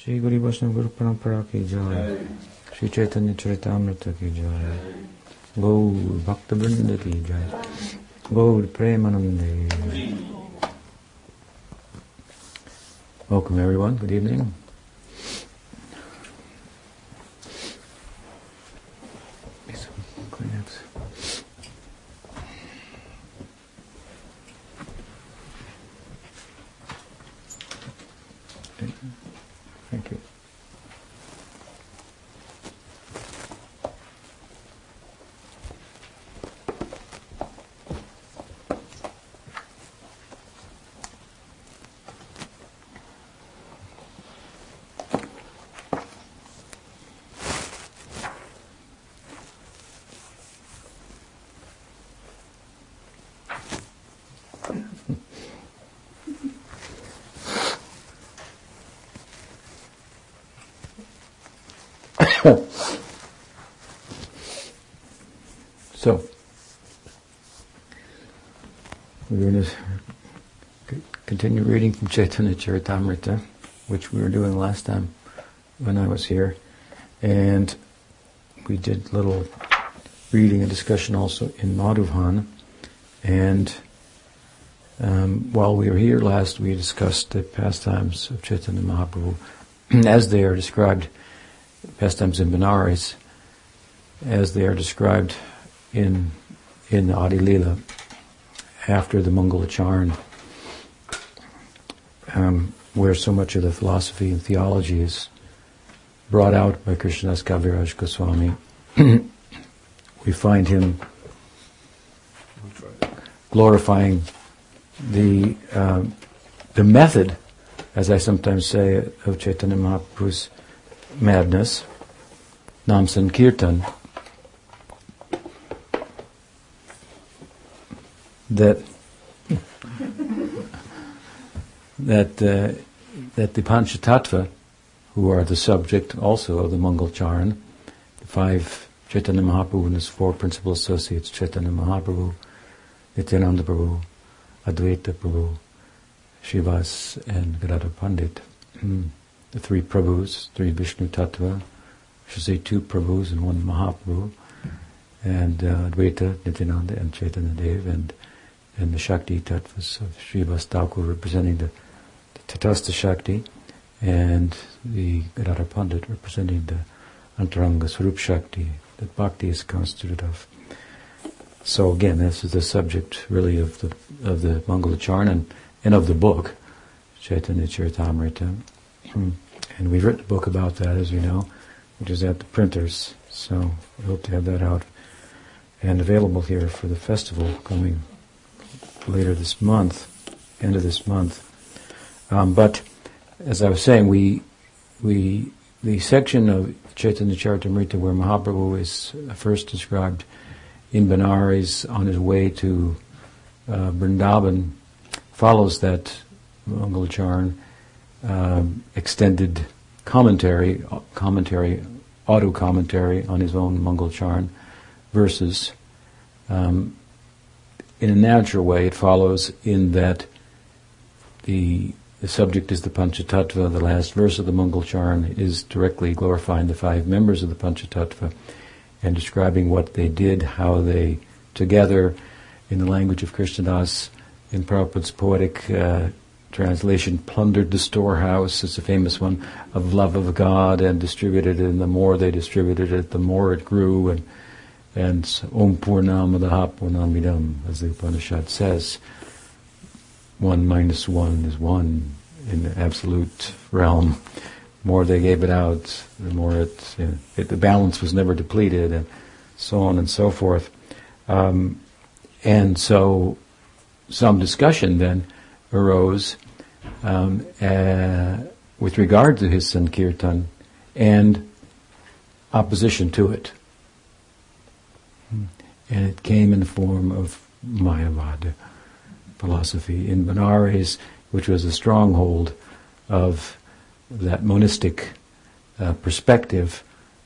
श्री गुरु वैष्णव गुरु परंपरा की जय श्री चैतन्य चरितमृत की जय गौर भक्त वृंद की जय गौर प्रेमानंदे Welcome everyone, good evening. Chaitanya Charitamrita, which we were doing last time when I was here. And we did little reading and discussion also in Madhuvan. And um, while we were here last, we discussed the pastimes of Chaitanya Mahaprabhu as they are described, pastimes in Benares, as they are described in in the Adi Lila after the Mangalacharan, um, where so much of the philosophy and theology is brought out by Krishnadas Kaviraj Goswami. we find him glorifying the um, the method, as I sometimes say, of Chaitanya Mahaprabhu's madness, Nam Sankirtan, that that uh, that the Panchatattva, who are the subject also of the Mangalcharan, the five Chaitanya Mahaprabhu and his four principal associates, Chaitanya Mahaprabhu, Nityananda Prabhu, Advaita Prabhu, Srivas, and Gadadhar Pandit. the three Prabhus, three Vishnu Tattva, I should say two Prabhus and one Mahaprabhu, and uh, Advaita, Nityananda, and Chaitanya Dev, and and the Shakti Tattvas of Srivas Thakur representing the, Tatastha Shakti, and the Gadadhar Pandit representing the Antaranga Swarup Shakti that Bhakti is constituted of. So again, this is the subject really of the of the Mangalacharan and, and of the book, Chaitanya Charitamrita. Hmm. And we've written a book about that, as you know, which is at the printers. So we hope to have that out and available here for the festival coming later this month, end of this month. Um, but as I was saying, we we the section of Chaitanya Charitamrita where Mahaprabhu is first described in Benares on his way to uh, Vrindavan follows that Mangalacharan um, extended commentary, commentary, auto commentary on his own Mangalcharan verses. Um, in a natural way, it follows in that the the subject is the Panchatattva. The last verse of the Mangalcharan is directly glorifying the five members of the Panchatattva and describing what they did, how they together, in the language of Krishnadas, in Prabhupada's poetic uh, translation, plundered the storehouse, it's a famous one, of love of God and distributed it, and the more they distributed it, the more it grew, and and Om Purnamadaha Purnamidam, as the Upanishad says, one minus one is one in the absolute realm. The more they gave it out, the more it, you know, it the balance was never depleted, and so on and so forth. Um, and so, some discussion then arose um, uh, with regard to his Sankirtan and opposition to it. And it came in the form of Mayavada philosophy in Benares, which was a stronghold of that monistic uh, perspective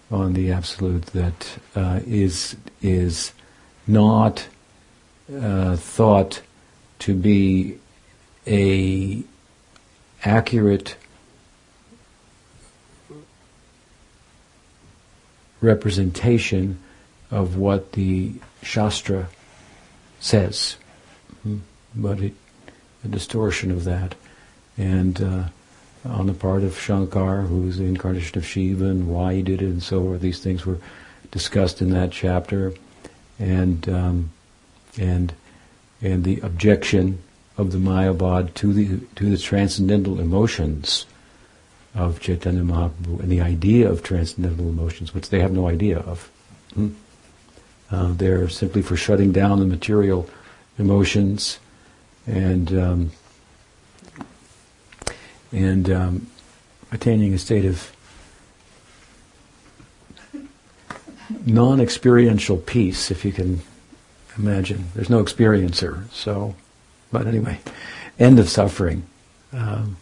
on the absolute that uh, is is not uh, thought to be a accurate representation of what the Shastra says, hmm. But it, a distortion of that. And uh, on the part of Shankar, who's the incarnation of Shiva, and why he did it, and so forth, these things were discussed in that chapter. And um, and and the objection of the Mayavad to the to the transcendental emotions of Chaitanya Mahaprabhu and the idea of transcendental emotions, which they have no idea of. Hmm? Uh, they're simply for shutting down the material emotions and um, and um, attaining a state of non-experiential peace, if you can imagine. There's no experiencer, so. But anyway, end of suffering. Um,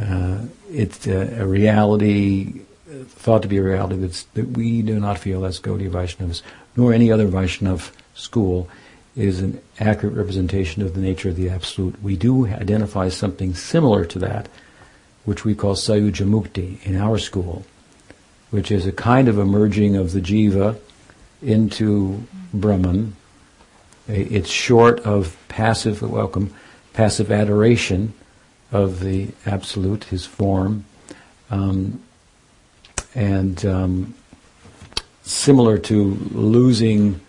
uh, it's a, a, reality thought to be a reality that we do not feel as Gaudiya Vaishnavas, nor any other Vaishnav school, is an accurate representation of the nature of the Absolute. We do identify something similar to that, which we call Sayuja in our school, which is a kind of emerging of the Jiva into Brahman. It's short of passive welcome, passive adoration of the Absolute, His form, um, and um, similar to losing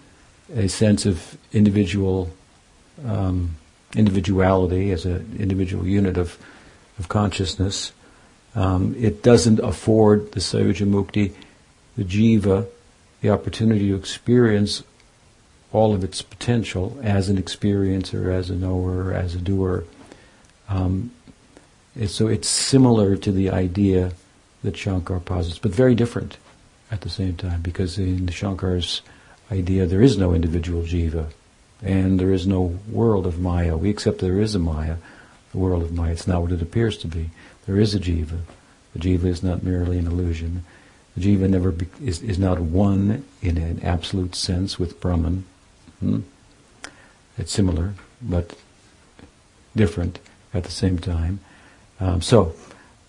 a sense of individual um, individuality as an individual unit of of consciousness. Um, it doesn't afford the Sayuja Mukti, the Jiva, the opportunity to experience all of its potential as an experiencer, as a knower, as a doer. Um, so it's similar to the idea that Shankar posits, but very different at the same time, because in Shankar's idea there is no individual jiva, and there is no world of Maya. We accept there is a Maya, the world of Maya. It's not what it appears to be. There is a jiva. The jiva is not merely an illusion. The jiva never be, is, is not one in an absolute sense with Brahman. Hmm? It's similar, but different at the same time. Um, so,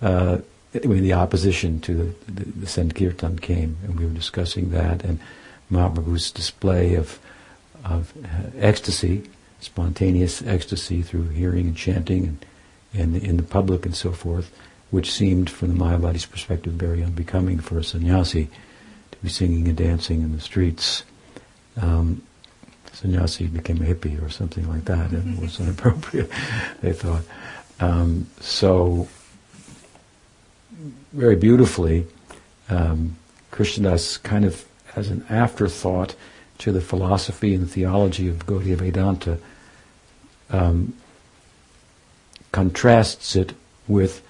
uh, anyway, the opposition to the, the, the Sankirtan came, and we were discussing that, and Mahaprabhu's display of, of uh, ecstasy, spontaneous ecstasy through hearing and chanting and, and in the public and so forth, which seemed, from the Mayavadi's perspective, very unbecoming for a sannyasi to be singing and dancing in the streets. Um, sannyasi became a hippie or something like that, and it was inappropriate, they thought. Um, so, very beautifully, um, Krishnadas kind of as an afterthought to the philosophy and theology of Gaudiya Vedanta, um, contrasts it with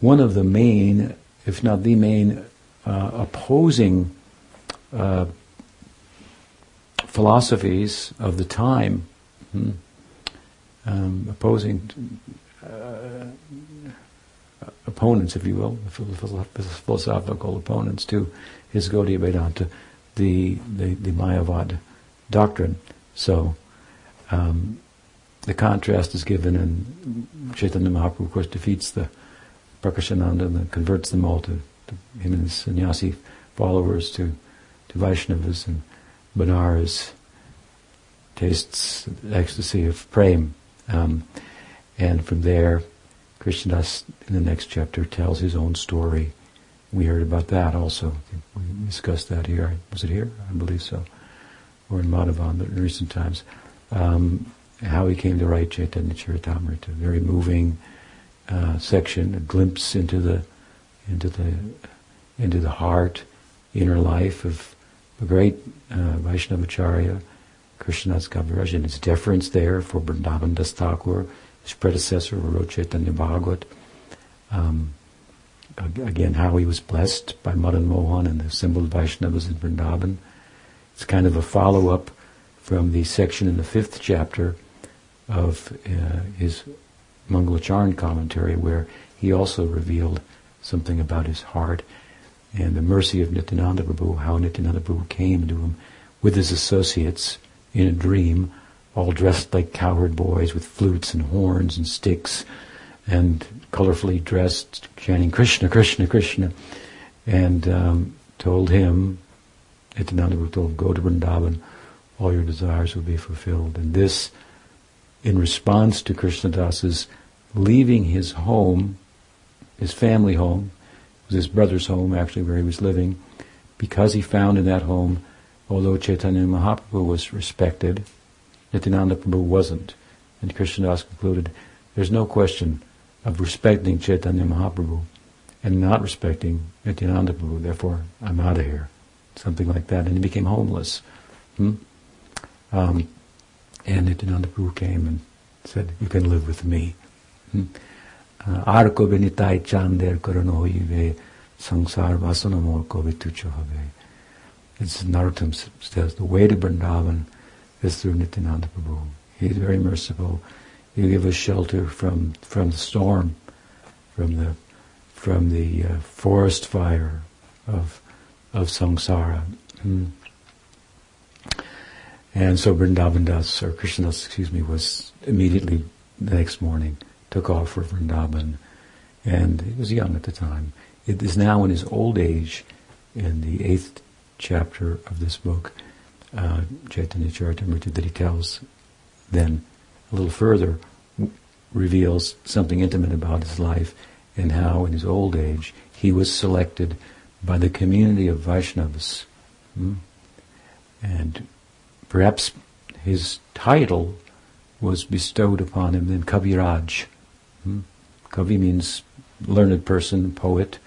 one of the main, if not the main, uh, opposing uh, philosophies of the time, hmm, um, opposing uh, opponents, if you will, philosophical opponents to his Gaudiya Vedanta, the, the, the Mayavad doctrine. So um, the contrast is given, and Chaitanya Mahaprabhu, of course, defeats the Prakashananda and converts them all to, to him and his sannyasi followers to, to Vaishnavas, and Banaras tastes the ecstasy of prem. Um, and from there, Krishnadas in the next chapter tells his own story. We heard about that also. We discussed that here. Was it here? I believe so. Or in Madhuvan in recent times. Um, how he came to write Chaitanya Charitamrita. Very moving uh, section, a glimpse into the into the into the heart, inner life of a great uh, Vaishnavacharya, Krishnadas Kaviraj, and his deference there for Vrindavan Das Thakur, his predecessor who wrote Chaitanya Bhagavat. Um, again, how he was blessed by Madan Mohan and the assembled Vaishnavas in Vrindavan. It's kind of a follow-up from the section in the fifth chapter of uh, his Mangalacharan commentary where he also revealed something about his heart and the mercy of Nityananda Prabhu, how Nityananda Prabhu came to him with his associates in a dream all dressed like cowherd boys with flutes and horns and sticks, and colorfully dressed, chanting Krishna, Krishna, Krishna, and um, told him, Nityananda told go to Vrindavan, all your desires will be fulfilled. And this, in response to Krishnadas' leaving his home, his family home, was his brother's home actually where he was living, because he found in that home, although Chaitanya Mahaprabhu was respected, Nityananda Prabhu wasn't. And Krishnadas concluded, there's no question of respecting Chaitanya Mahaprabhu and not respecting Nityananda Prabhu, therefore I'm out of here. Something like that. And he became homeless. Hmm? Um, and Nityananda Prabhu came and said, You can live with me. Hmm? Uh, Arko benitai chander karano hoive sangsar vasanamol kovitucha have. It's Narottam says, the way to Vrindavan is through Nityananda Prabhu. He's very merciful. You give us shelter from, from the storm, from the, from the uh, forest fire of, of samsara. Hmm. And so Vrindavan Das, or Krishnadas, excuse me, was immediately the next morning took off for Vrindavan, and he was young at the time. It is now in his old age, in the eighth chapter of this book, uh, Chaitanya Charitamrita, that he tells then a little further, reveals something intimate about his life and how in his old age he was selected by the community of Vaishnavas. Hmm? And perhaps his title was bestowed upon him then Kaviraj, Hmm? Kavi means learned person, poet,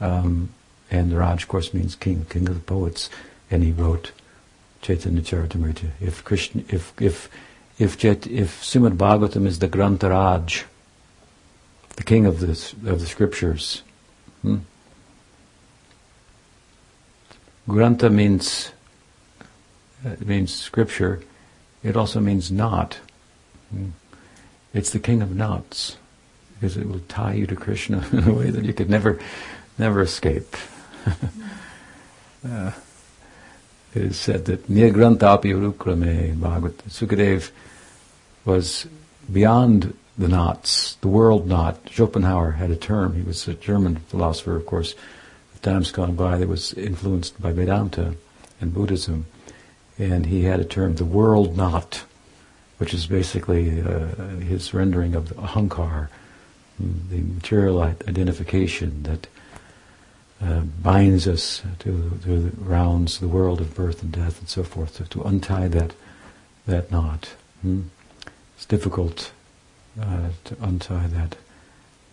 um, and Raj, of course, means king, king of the poets. And he wrote Chaitanya Charitamrita. If Krishna, if if if Chet, if Srimad Bhagavatam is the Grantha Raj, the king of the of the scriptures, hmm? Means uh, means scripture. It also means knot. Hmm? It's the king of knots because it will tie you to Krishna in a way that you could never, never escape. is said that Nirgrantapi Urukrame Bhagavat Sukadev was beyond the knots, the world knot. Schopenhauer had a term. He was a German philosopher, of course, of times gone by that was influenced by Vedanta and Buddhism. And he had a term, the world knot, which is basically uh, his rendering of the ahankar, the material identification that uh, binds us to, to the rounds, the world of birth and death and so forth, to, to untie that that knot. Hmm? It's difficult uh, to untie that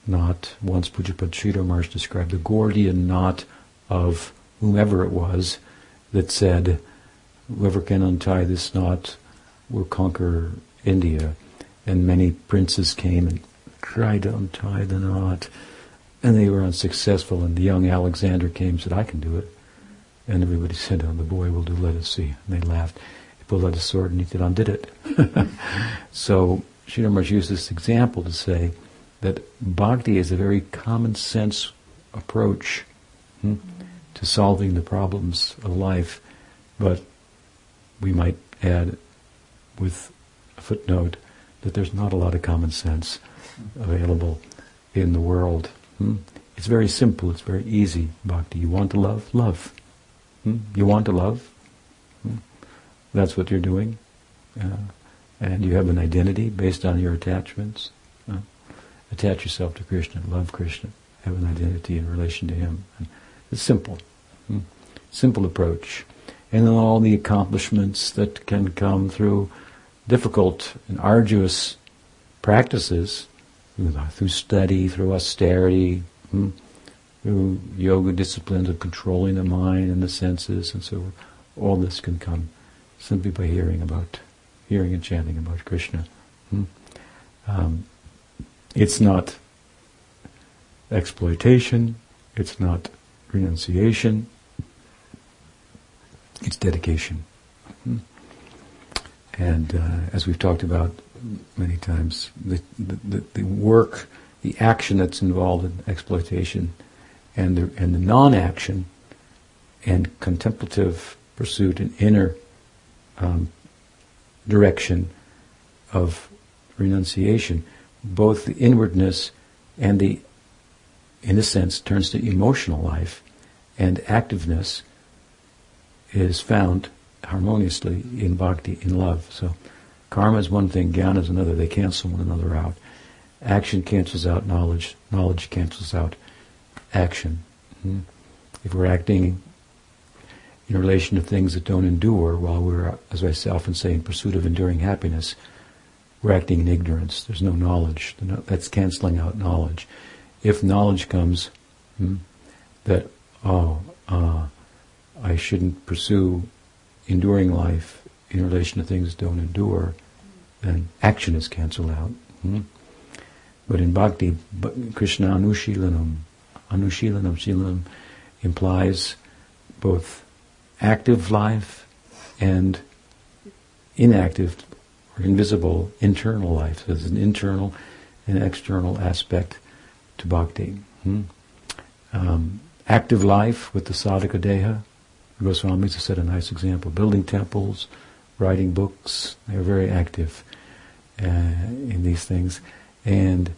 knot. Once Pujapad Sridhar Maharaj described the Gordian knot of whomever it was that said, whoever can untie this knot will conquer India. And many princes came and tried to untie the knot, and they were unsuccessful. And the young Alexander came and said, I can do it. And everybody said, oh, the boy will do, let us see. And they laughed. He pulled out his sword and he did undid it. so Sridhar Maharaj used this example to say that bhakti is a very common sense approach hmm, to solving the problems of life, but we might add with a footnote that there's not a lot of common sense available in the world. Hmm? It's very simple. It's very easy. Bhakti. You want to love? Love. Hmm? You want to love? Hmm? That's what you're doing. Uh, and you have an identity based on your attachments. Uh, attach yourself to Krishna. Love Krishna. Have an identity in relation to Him. And it's simple. Hmm? Simple approach. And then all the accomplishments that can come through difficult and arduous practices through study, through austerity, hmm, through yoga disciplines of controlling the mind and the senses, and so all this can come simply by hearing about, hearing and chanting about Krishna. Hmm. Um, it's not exploitation, it's not renunciation, it's dedication. Hmm. And uh, as we've talked about many times. The, the, the, work, the action that's involved in exploitation, and the, and the non-action and contemplative pursuit and inner um, direction of renunciation, both the inwardness and the, in a sense, turns to emotional life, and activeness is found harmoniously in bhakti, in love. So karma is one thing, jnana is another. They cancel one another out. Action cancels out knowledge. Knowledge cancels out action. Mm-hmm. If we're acting in relation to things that don't endure, while we're, as I often say, in pursuit of enduring happiness, we're acting in ignorance. There's no knowledge. That's canceling out knowledge. If knowledge comes hmm, that, oh, uh, I shouldn't pursue enduring life in relation to things that don't endure, then action is cancelled out. Hmm? But in bhakti, Krishna Anushilanam, Anushilanam, Shilanam implies both active life and inactive or invisible internal life. So there's an internal and external aspect to bhakti. Hmm? Um, active life with the sadhaka deha. Goswamis have set a nice example. Building temples, writing books. They were very active uh, in these things. And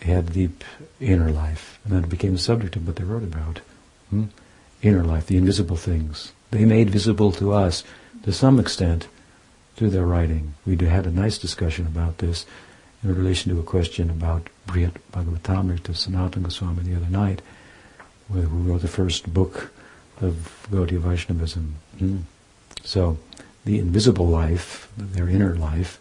had deep inner life. And that became the subject of what they wrote about. Hmm? Inner life, the invisible things. They made visible to us, to some extent, through their writing. We had a nice discussion about this in relation to a question about Brihad Bhagavatamrita Sanatana Goswami the other night, who wrote the first book of Gaudiya Vaishnavism. Hmm? So, the invisible life, their inner life,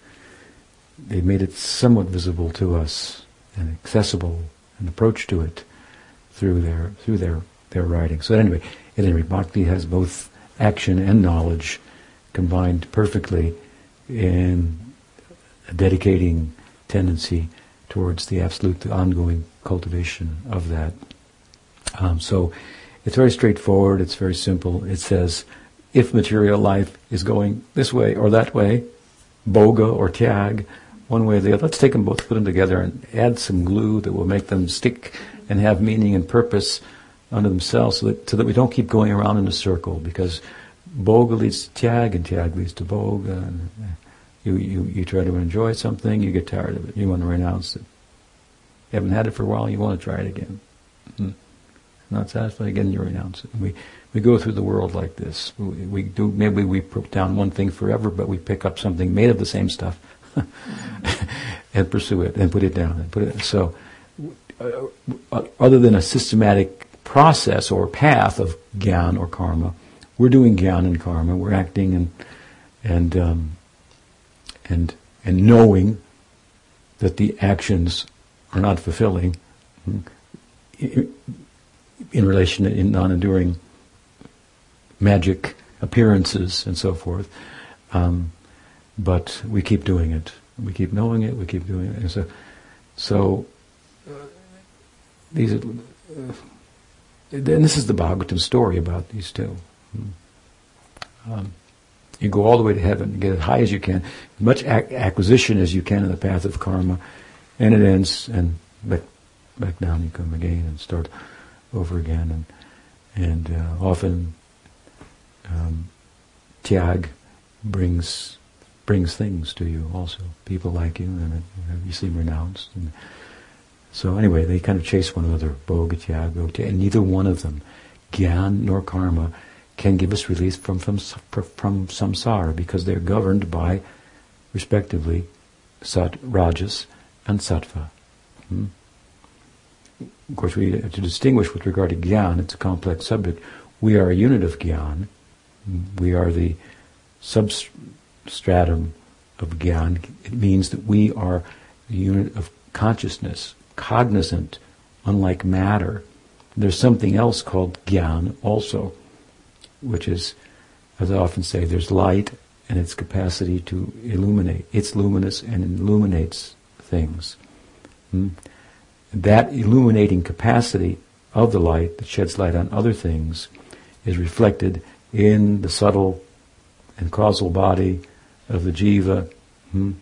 they made it somewhat visible to us and accessible an approach to it through their through their their writing. So anyway, at any rate, Bhakti has both action and knowledge combined perfectly in a dedicating tendency towards the absolute, the ongoing cultivation of that. Um, so it's very straightforward. It's very simple. It says, if material life is going this way or that way, bhoga or tyag, one way or the other. Let's take them both, put them together, and add some glue that will make them stick and have meaning and purpose unto themselves, so that, so that we don't keep going around in a circle. Because bhoga leads to tyag, and tyag leads to bhoga. And you, you, you try to enjoy something, you get tired of it, you want to renounce it. You haven't had it for a while, you want to try it again. Mm-hmm. Not satisfied again, you renounce it. And we we go through the world like this. We, we do maybe we put down one thing forever, but we pick up something made of the same stuff and pursue it and put it down and put it. So, uh, other than a systematic process or path of gyan or karma, we're doing gyan and karma. We're acting and and um, and and knowing that the actions are not fulfilling hmm, in, relation in non-enduring magic appearances and so forth. Um, but we keep doing it. We keep knowing it. We keep doing it. And so, so uh, these are, uh, and this is the Bhagavatam story about these two. Hmm. Um, you go all the way to heaven, get as high as you can, as much ac- acquisition as you can in the path of karma, and it ends, and back, back down you come again and start over again, and and uh, often um, tyag brings brings things to you also. People like you, and you seem renounced. And so anyway, they kind of chase one another, bhoga, and neither one of them, gyan nor karma, can give us release from, from, from samsara because they're governed by, respectively, sat, rajas and sattva. Hmm? Of course, we, to distinguish with regard to gyan, it's a complex subject. We are a unit of gyan. We are the substratum of gyan. It means that we are a unit of consciousness, cognizant, unlike matter. There's something else called gyan also, which is, as I often say, there's light and its capacity to illuminate. It's luminous and illuminates things. Hmm? That illuminating capacity of the light that sheds light on other things is reflected in the subtle and causal body of the jiva, hmm?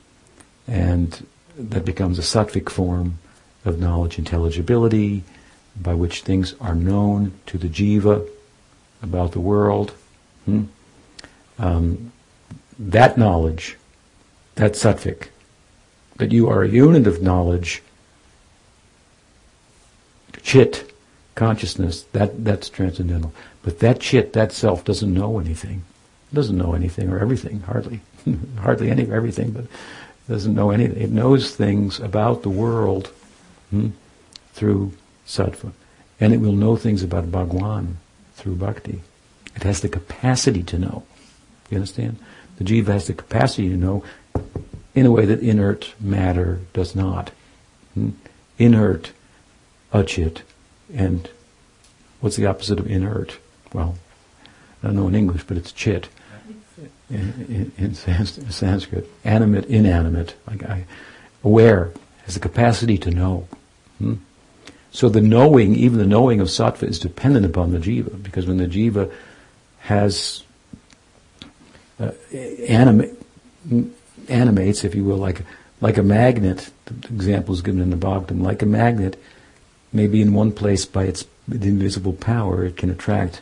and that becomes a sattvic form of knowledge intelligibility, by which things are known to the jiva about the world. Hmm? Um, that knowledge, that sattvic, that you are a unit of knowledge, chit, consciousness, that, that's transcendental. But that chit, that self, doesn't know anything. It doesn't know anything or everything, hardly. hardly any everything, but it doesn't know anything. It knows things about the world hmm, through sattva. And it will know things about Bhagwan through bhakti. It has the capacity to know. You understand? The jiva has the capacity to know in a way that inert matter does not. Hmm? Inert, achit, and what's the opposite of inert? Well, I don't know in English, but it's chit in, in, in Sanskrit. Animate, inanimate, like I, aware, has the capacity to know. Hmm? So the knowing, even the knowing of sattva, is dependent upon the jiva, because when the jiva has uh, anima- animates, if you will, like like a magnet. The example is given in the Bhagavatam. Like a magnet, maybe in one place by its invisible power, it can attract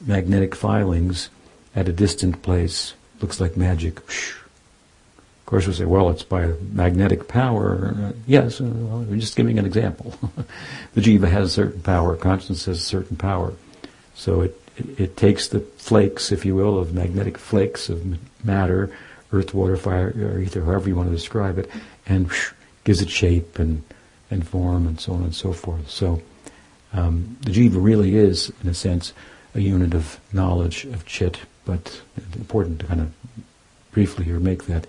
magnetic filings at a distant place. Looks like magic. Of course, we say, well, it's by magnetic power. Uh, yes, uh, well, we're just giving an example. the jiva has a certain power. Consciousness has a certain power. So it, it, it takes the flakes, if you will, of magnetic flakes of matter, earth, water, fire, or ether, however you want to describe it, and gives it shape and, and form and so on and so forth. So um, the jiva really is, in a sense, a unit of knowledge of chit, but it's important to kind of briefly here make that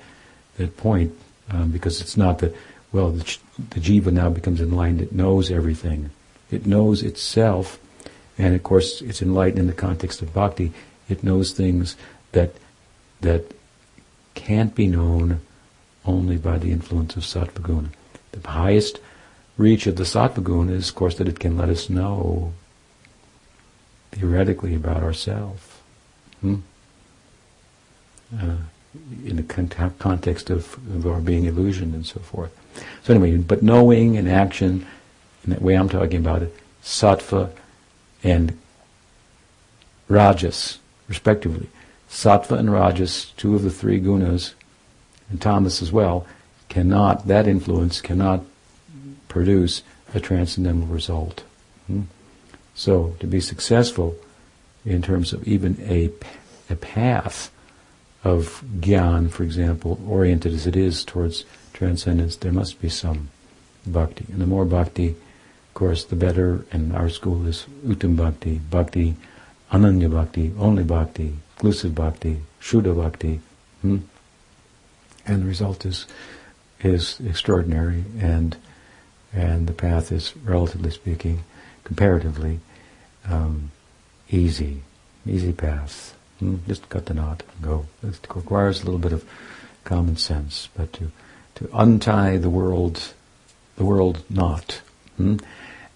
that point um, because it's not that well the, the jiva now becomes enlightened; it knows everything, it knows itself, and of course it's enlightened in the context of bhakti. It knows things that that can't be known only by the influence of sattva The highest reach of the sattva is, of course, that it can let us know theoretically about ourselves. Hmm? Uh, in the con- context of, of, our being illusion and so forth. So anyway, but knowing and action, in that way I'm talking about it, sattva and rajas, respectively. Sattva and rajas, two of the three gunas, and tamas as well, cannot, that influence cannot produce a transcendental result. Hmm? So, to be successful in terms of even a, a path of gyan, for example, oriented as it is towards transcendence, there must be some bhakti. And the more bhakti, of course, the better. And our school is Uttam Bhakti, Bhakti, Ananya Bhakti, only Bhakti, exclusive Bhakti, Shuddha Bhakti. Hmm? And the result is is extraordinary, and and the path is, relatively speaking, comparatively um, easy, easy path. Hmm? Just cut the knot and go. It requires a little bit of common sense, but to to untie the world, the world knot. Hmm?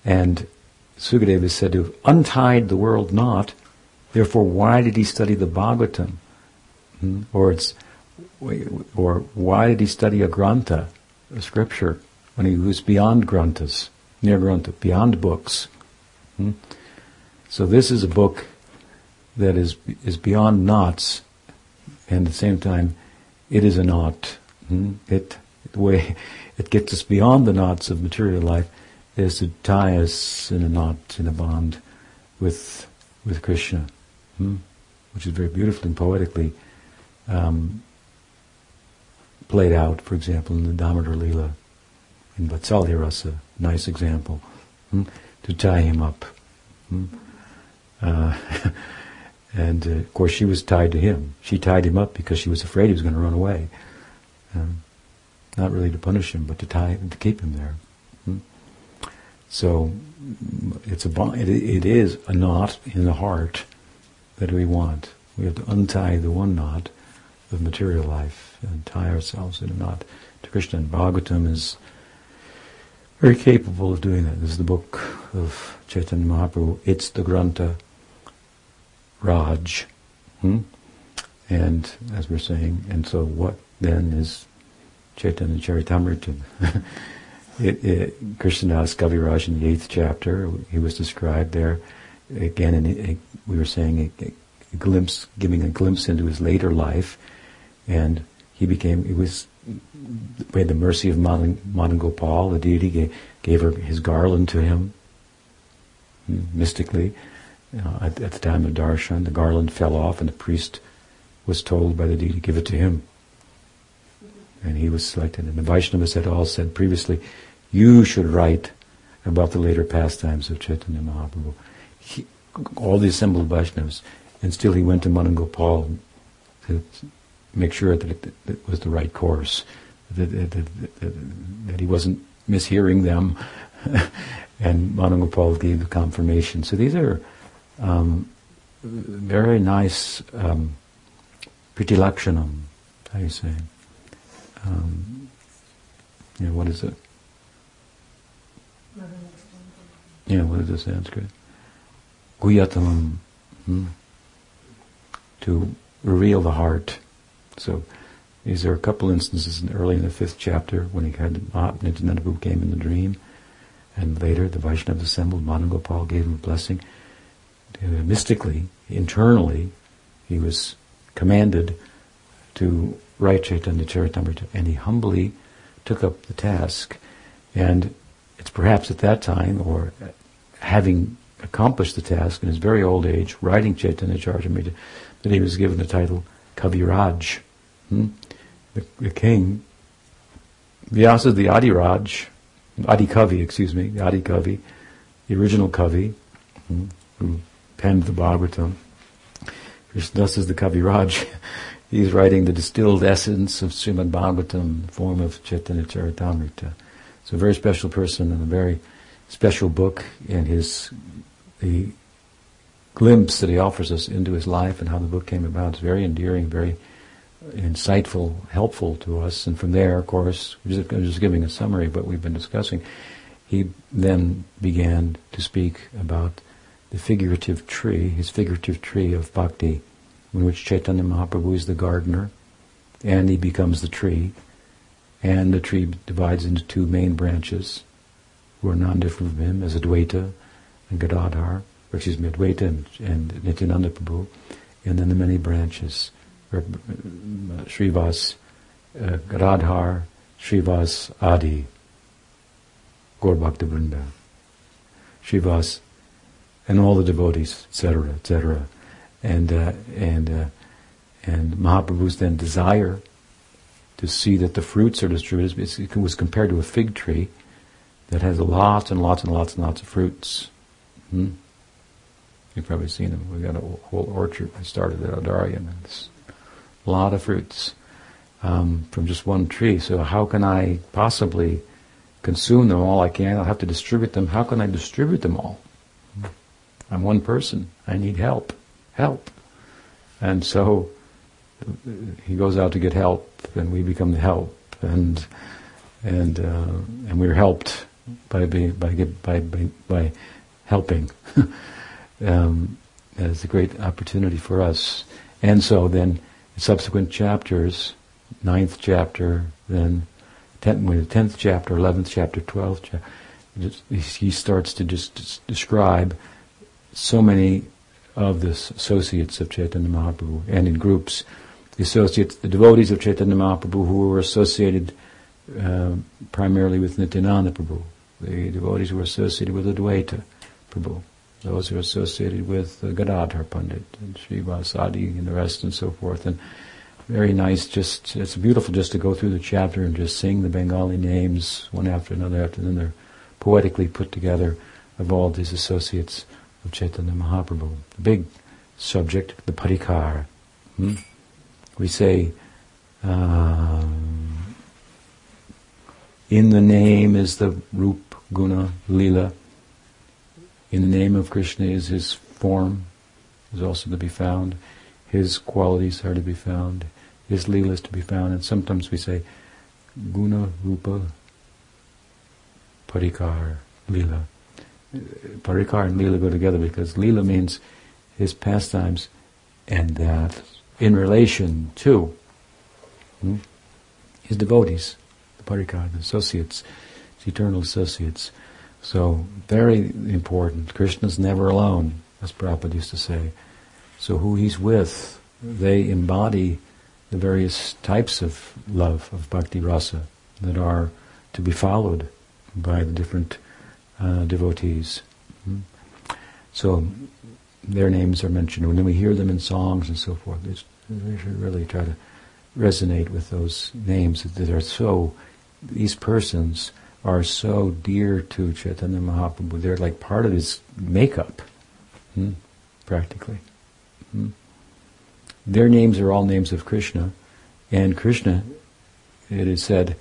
And Sukadeva is said to have untied the world knot. Therefore, why did he study the Bhagavatam? Hmm? Or it's, or why did he study a grantha, a scripture, when he was beyond granthas, nirgrantha, beyond books? Hmm? So this is a book that is is beyond knots, and at the same time, it is a knot. Hmm? It the way it gets us beyond the knots of material life is to tie us in a knot, in a bond with with Krishna, hmm? which is very beautifully and poetically um, played out. For example, in the Damodar Lila, in Vatsalya Rasa, nice example, hmm? to tie him up. Hmm? Uh, and uh, of course, she was tied to him. She tied him up because she was afraid he was going to run away. Um, not really to punish him, but to tie to keep him there. Hmm? So it's a it, it is a knot in the heart that we want. We have to untie the one knot of material life and tie ourselves in a knot to Krishna. And Bhagavatam is very capable of doing that. This is the book of Chaitanya Mahaprabhu. It's the Grantha Raj. Hmm? And as we're saying, and so what then is Chaitanya Charitamrita? it, it, Krishnadas Kaviraj in the eighth chapter, he was described there again, and we were saying a, a, glimpse, giving a glimpse into his later life, and he became, it was by the mercy of Madan, Gopal, the deity gave, gave her his garland to him hmm, mystically. at, at, the time of darshan, the garland fell off, and the priest was told by the deity, "Give it to him." And he was selected. And the Vaishnavas had all said previously, "You should write about the later pastimes of Chaitanya Mahaprabhu." He, all the assembled Vaishnavas, and still he went to Madan Gopal make sure that it, that it was the right course, that, that, that he wasn't mishearing them. and Madan Gopal gave the confirmation. So these are um, very nice um, pritilakshanam, how you say? Um, yeah, what is it? Yeah, what is the Sanskrit? Guhyatamam. Hmm? To reveal the heart. So these are a couple instances in, early in the fifth chapter when he had Nityananda Prabhu came in the dream, and later the Vaishnavas assembled. Madan Gopal gave him a blessing. Uh, mystically, internally, he was commanded to write Chaitanya Charitamrita, and he humbly took up the task. And it's perhaps at that time, or having accomplished the task in his very old age, writing Chaitanya Charitamrita, that he was given the title Kaviraj. Hmm? The, the, king, Vyasa the Adiraj, Adi Kavi, excuse me, the Adi Kavi, the original Kavi, hmm, who penned the Bhagavatam. Krishnadas is the Kaviraj. He's writing the distilled essence of Srimad Bhagavatam the form of Chaitanya Charitamrita. It's a very special person and a very special book, and his the glimpse that he offers us into his life and how the book came about is very endearing, very insightful, helpful to us. And from there, of course, I'm just giving a summary of what we've been discussing. He then began to speak about the figurative tree, his figurative tree of bhakti, in which Chaitanya Mahaprabhu is the gardener, and he becomes the tree, and the tree divides into two main branches, who are non-different from him, as Advaita and Gadadhar or excuse me, Advaita and, and Nityananda Prabhu, and then the many branches, Srivas, uh, Radhar, Srivas Adi, Gaur Bhakta Vrinda, Srivas, and all the devotees, etc., etc. And, uh, and, uh, and Mahaprabhu's then desire to see that the fruits are distributed, it was compared to a fig tree that has lots and lots and lots and lots of fruits. Hmm? You've probably seen them. We've got a whole orchard. I started at Audarya, and it's a lot of fruits um, from just one tree. So how can I possibly consume them all I can't. I'll have to distribute them. How can I distribute them all? I'm one person. I need help. Help. And so he goes out to get help, and we become the help, and and uh, and we're helped by by by by, by helping. um, as a great opportunity for us. And so then, subsequent chapters, ninth chapter, then tenth, tenth chapter, eleventh chapter, twelfth chapter, he starts to just describe so many of the associates of Chaitanya Mahaprabhu, and in groups, the associates, the devotees of Chaitanya Mahaprabhu who were associated uh, primarily with Nityananda Prabhu, the devotees who were associated with Advaita Prabhu, those who are associated with uh, Gadadhar Pandit and Srivasadi and the rest and so forth. And very nice, just, it's beautiful just to go through the chapter and just sing the Bengali names one after another after another, poetically put together of all these associates of Chaitanya Mahaprabhu. The big subject, the parikar. Hmm? We say, um, in the name is the Rup, Guna, Lila, in the name of Krishna is his form, is also to be found. His qualities are to be found. His lila is to be found. And sometimes we say guna, rupa, parikar, lila. Parikar and lila go together because lila means his pastimes and that in relation to hmm, his devotees, the parikar, the associates, his eternal associates. So, very important. Krishna's never alone, as Prabhupada used to say. So, who he's with, they embody the various types of love, of bhakti rasa, that are to be followed by the different uh, devotees. Hmm. So their names are mentioned. When we hear them in songs and so forth, we should really try to resonate with those names that are so, these persons are so dear to Chaitanya Mahaprabhu. They're like part of his makeup, hmm, practically. Hmm. Their names are all names of Krishna, and Krishna, it is said,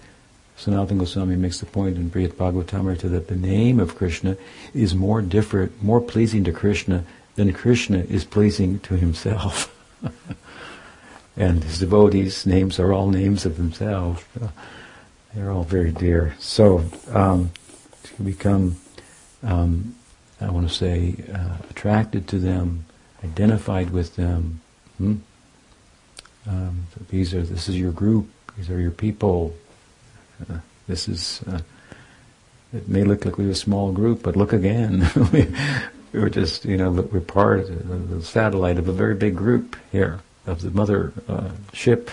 Sanatana Goswami makes the point in Brihad Bhagavatamrita that the name of Krishna is more different, more pleasing to Krishna than Krishna is pleasing to himself. and his devotees' names are all names of themselves. They're all very dear. So um, to become, um, I want to say, uh, attracted to them, identified with them. Hmm? Um, these are. This is your group. These are your people. Uh, this is. Uh, it may look like we're a small group, but look again. we, we're just, you know, we're part of the satellite of a very big group here of the mother uh, ship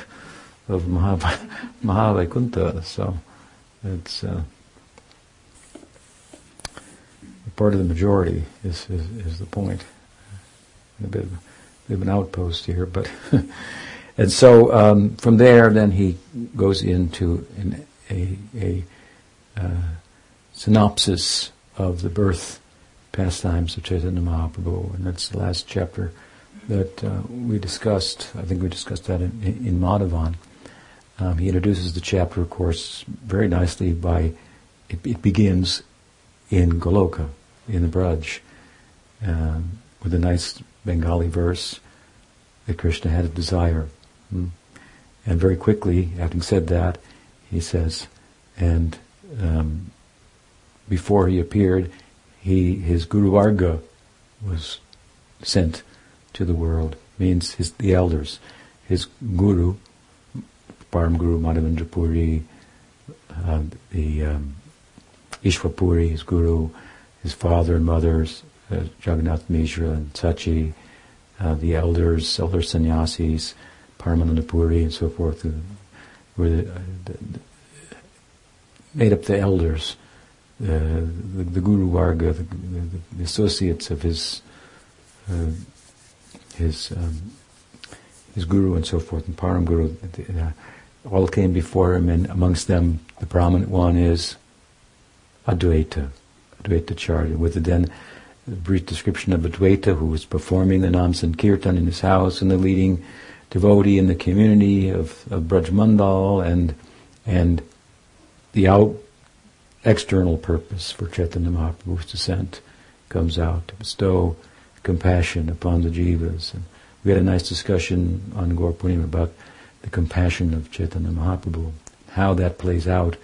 of Mahavaikuntha. So it's uh, part of the majority is, is, is the point. A bit, of, a bit of an outpost here, but and so um, from there, then he goes into an, a, a uh, synopsis of the birth pastimes of Chaitanya Mahaprabhu, and that's the last chapter that uh, we discussed. I think we discussed that in, in Madhuvan. Um, he introduces the chapter, of course, very nicely by it, it begins in Goloka, in the Braj, um, with a nice Bengali verse that Krishna had a desire. Hmm? And very quickly, having said that, he says, and um, before he appeared, he his Guru Varga was sent to the world. Means his the elders, his Guru Param Guru Madhavendra Puri, uh, the um, Ishvara Puri, his guru, his father and mothers, uh, Jagannath Mishra and Sachi, uh, the elders, elder sannyasis, Paramananda Puri and so forth, were the, uh, the, the, made up the elders, uh, the, the, Guru Varga, the, the, associates of his uh, his um, his guru and so forth, and Param Guru, uh, all came before him, and amongst them, the prominent one is Advaita, Advaita Charya, with the then brief description of Advaita, who was performing the Nam Sankirtan in his house, and the leading devotee in the community of, of Brajmandal, and and the out external purpose for Chaitanya Mahaprabhu's descent comes out to bestow compassion upon the jivas. And we had a nice discussion on Gaur about the compassion of Chaitanya Mahaprabhu, how that plays out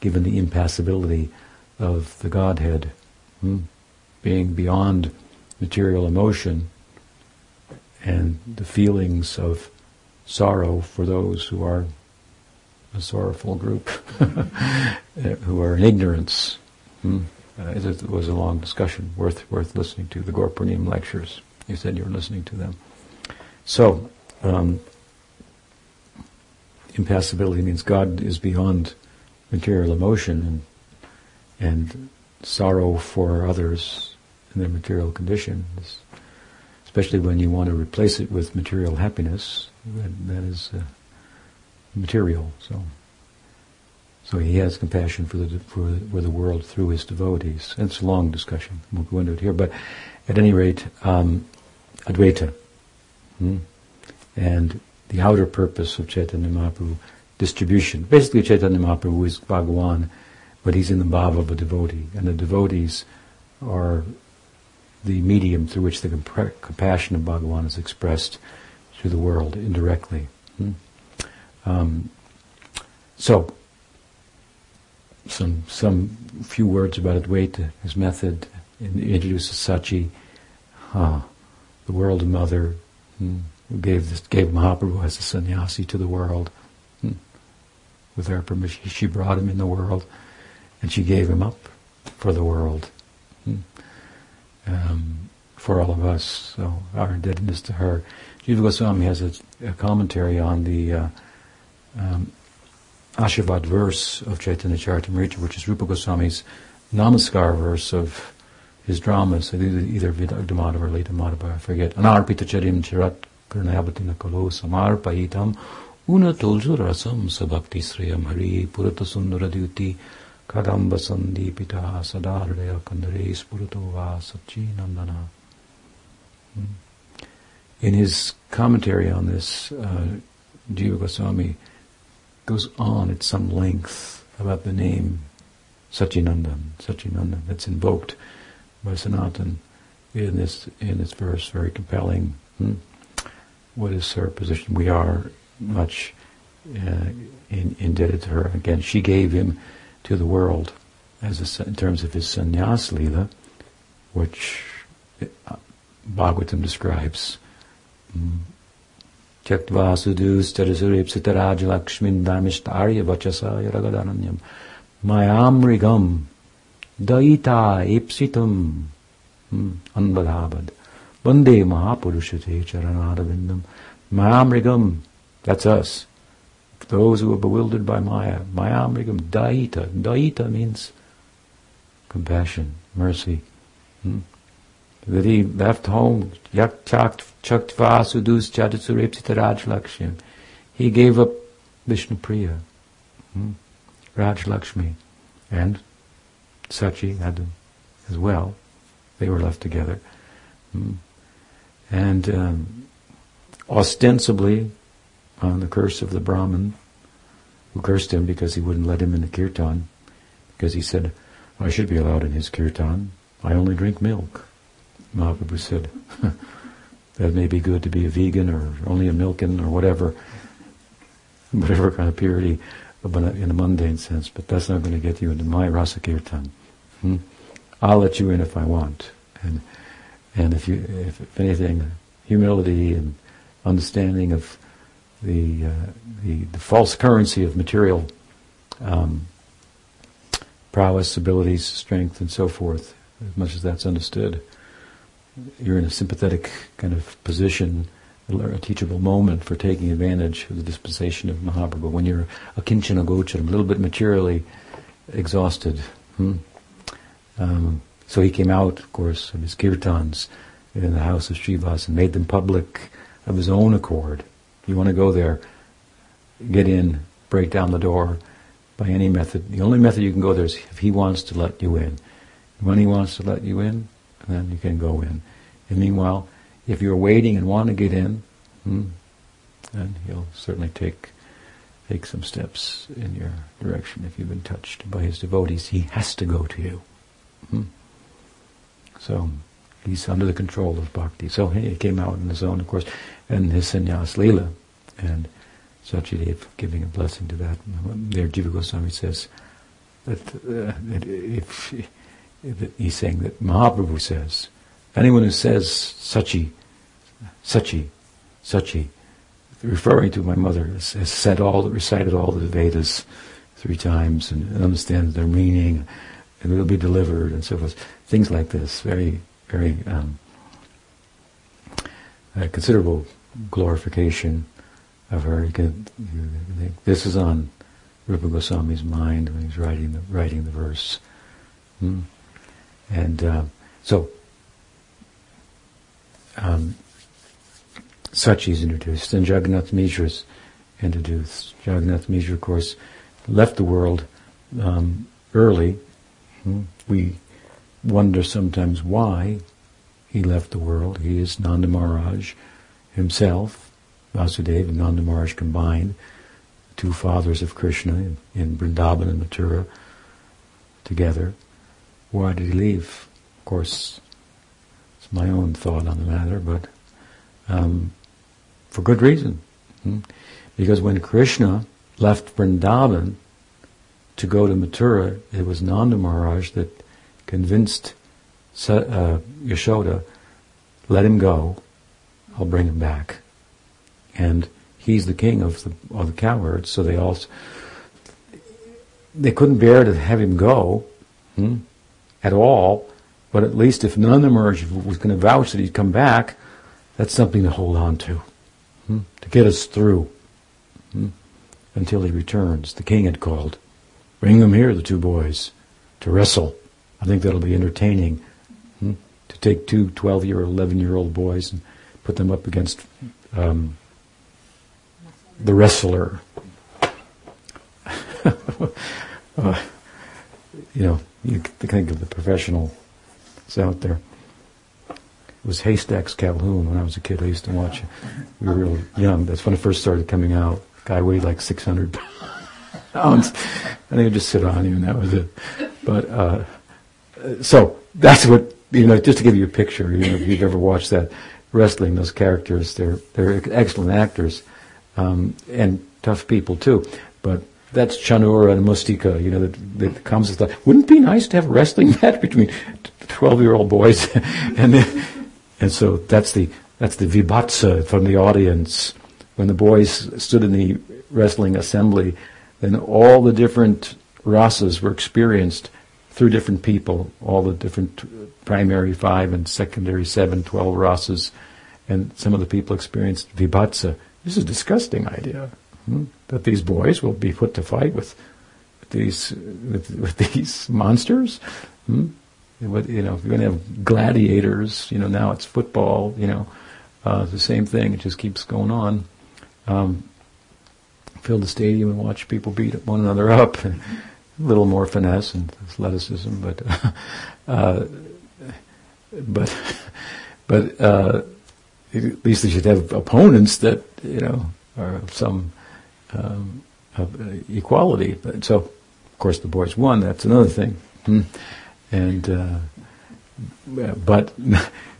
given the impassibility of the Godhead, hmm, being beyond material emotion and the feelings of sorrow for those who are a sorrowful group, who are in ignorance. Hmm. Uh, it was a long discussion, worth worth listening to. The Gaur lectures. You said you were listening to them. So, um, impassibility means God is beyond material emotion and and sorrow for others in their material condition, especially when you want to replace it with material happiness. that, that is uh, material. So, so he has compassion for the for, for the world through his devotees. And it's a long discussion. We'll go into it here, but at any rate, um, Advaita. Hmm? And the outer purpose of Chaitanya Mahaprabhu, distribution. Basically, Chaitanya Mahaprabhu is Bhagawan, but he's in the bhava of a devotee, and the devotees are the medium through which the comp- compassion of Bhagawan is expressed to the world indirectly. Hmm? Um, so, some some few words about Advaita, his method. Introduces Sachi, uh, the world mother. Hmm? Gave this, gave Mahaprabhu as a sannyasi to the world. Hmm. With her permission, she brought him in the world, and she gave him up for the world. Hmm. Um, for all of us. So our indebtedness to her. Jiva Goswami has a, a commentary on the uh, um, Ashirvad verse of Chaitanya Charitamrita, which is Rupa Goswami's Namaskar verse of his dramas, either Vidagdha Madhava or Lita I forget. Anarpita charim charat spurato va sachi nandana. Hmm. In his commentary on this, uh, Jiva Goswami goes on at some length about the name Sachinandan, Sachinandan, that's invoked by Sanatan in this in this verse, very compelling. Hmm? What is her position? We are much uh, in, indebted to her. Again, she gave him to the world as a, in terms of his sannyas lila, which uh, Bhagavatam describes. Vachasaya ragadananyam mayamrigam daita ipsitum hmm, anbadhabad bande mahapurusate charanadavindam mayamrigam that's us those who are bewildered by maya mayamrigam daita daita means compassion mercy hmm? that he left home, yak chaktva sudus jadasurepsita Lakshmi. He gave up Vishnu Priya, hmm? Raj Lakshmi, and Sachi had as well. They were left together. Hmm? And um, ostensibly, on the curse of the Brahmin, who cursed him because he wouldn't let him in the kirtan, because he said, I should be allowed in his kirtan. I only drink milk. Mahaprabhu said, that may be good to be a vegan or only a milkin or whatever, whatever kind of purity in a mundane sense, but that's not going to get you into my rasa kirtan. Hmm? I'll let you in if I want. And, and if you, if, if anything, humility and understanding of the, uh, the, the, false currency of material um, prowess, abilities, strength, and so forth, as much as that's understood, you're in a sympathetic kind of position, a teachable moment for taking advantage of the dispensation of Mahaprabhu. When you're a kinchana gocharam, a little bit materially exhausted. Hmm? Um, so he came out, of course, of his kirtans in the house of Srivas and made them public of his own accord. You want to go there, get in, break down the door by any method. The only method you can go there is if he wants to let you in. When he wants to let you in, then you can go in. And meanwhile, if you're waiting and want to get in, hmm, then he'll certainly take take some steps in your direction. If you've been touched by his devotees, he has to go to you. Hmm. So he's under the control of bhakti. So he came out on his own, of course, and his sannyas lila, and Sachidev giving a blessing to that. There, Jiva Goswami says that, uh, that if he's saying that Mahaprabhu says, anyone who says Sachi, Sachi, Sachi, referring to my mother, has, has said all, recited all the Vedas three times and understands their meaning, and will be delivered, and so forth. Things like this, very, very um, considerable glorification of her. Can, this is on Rupa Goswami's mind when he's writing the writing the verse. Hmm? And uh, so, um, Sachi is introduced, and Jagannath Mishra is introduced. Jagannath Mishra, of course, left the world um, early. Hmm. We wonder sometimes why he left the world. He is Nanda Maharaj himself, Vasudeva and Nanda Maharaj combined, two fathers of Krishna in, in Vrindavan and Mathura together. Why did he leave? Of course, it's my own thought on the matter, but um, for good reason. Hmm? Because when Krishna left Vrindavan to go to Mathura, it was Nanda Maharaj that convinced uh, Yashoda, let him go, I'll bring him back. And he's the king of the, of the cowherds, so they all, they couldn't bear to have him go. Hmm? at all But at least if Nanda Maharaj was going to vouch that he'd come back, that's something to hold on to, hmm? to get us through hmm? until he returns. The king had called. Bring them here, the two boys, to wrestle. I think that'll be entertaining. Hmm? To take two 12 year, or 11 year old boys and put them up against um, the wrestler. uh, you know, you think of the professionals out there. It was Haystacks Calhoun when I was a kid. I used to watch it. We were real young. That's when it first started coming out. Guy weighed like 600 pounds. And he would just sit on you, and that was it. But, uh, so, that's what, you know, just to give you a picture, you know, if you've ever watched that wrestling, those characters, they're, they're excellent actors, um, and tough people too. But that's Chanura and Mustika, you know, that, that comes with that. Wouldn't it be nice to have a wrestling match between 12 year old boys? and, and so that's the, that's the vibhatsa from the audience. When the boys stood in the wrestling assembly, then all the different rasas were experienced through different people, all the different primary five and secondary seven, twelve rasas, and some of the people experienced vibhatsa. This is a disgusting idea. Hmm? That these boys will be put to fight with, these with, with, these monsters. Hmm? What, you know, if you're going to have gladiators, you know, now it's football. You know, uh, the same thing. It just keeps going on. Um, fill the stadium and watch people beat one another up. a little more finesse and athleticism, but uh, but but uh, at least they should have opponents that you know are of some um, of uh, equality. But so, of course, the boys won. That's another thing. Hmm. And uh, but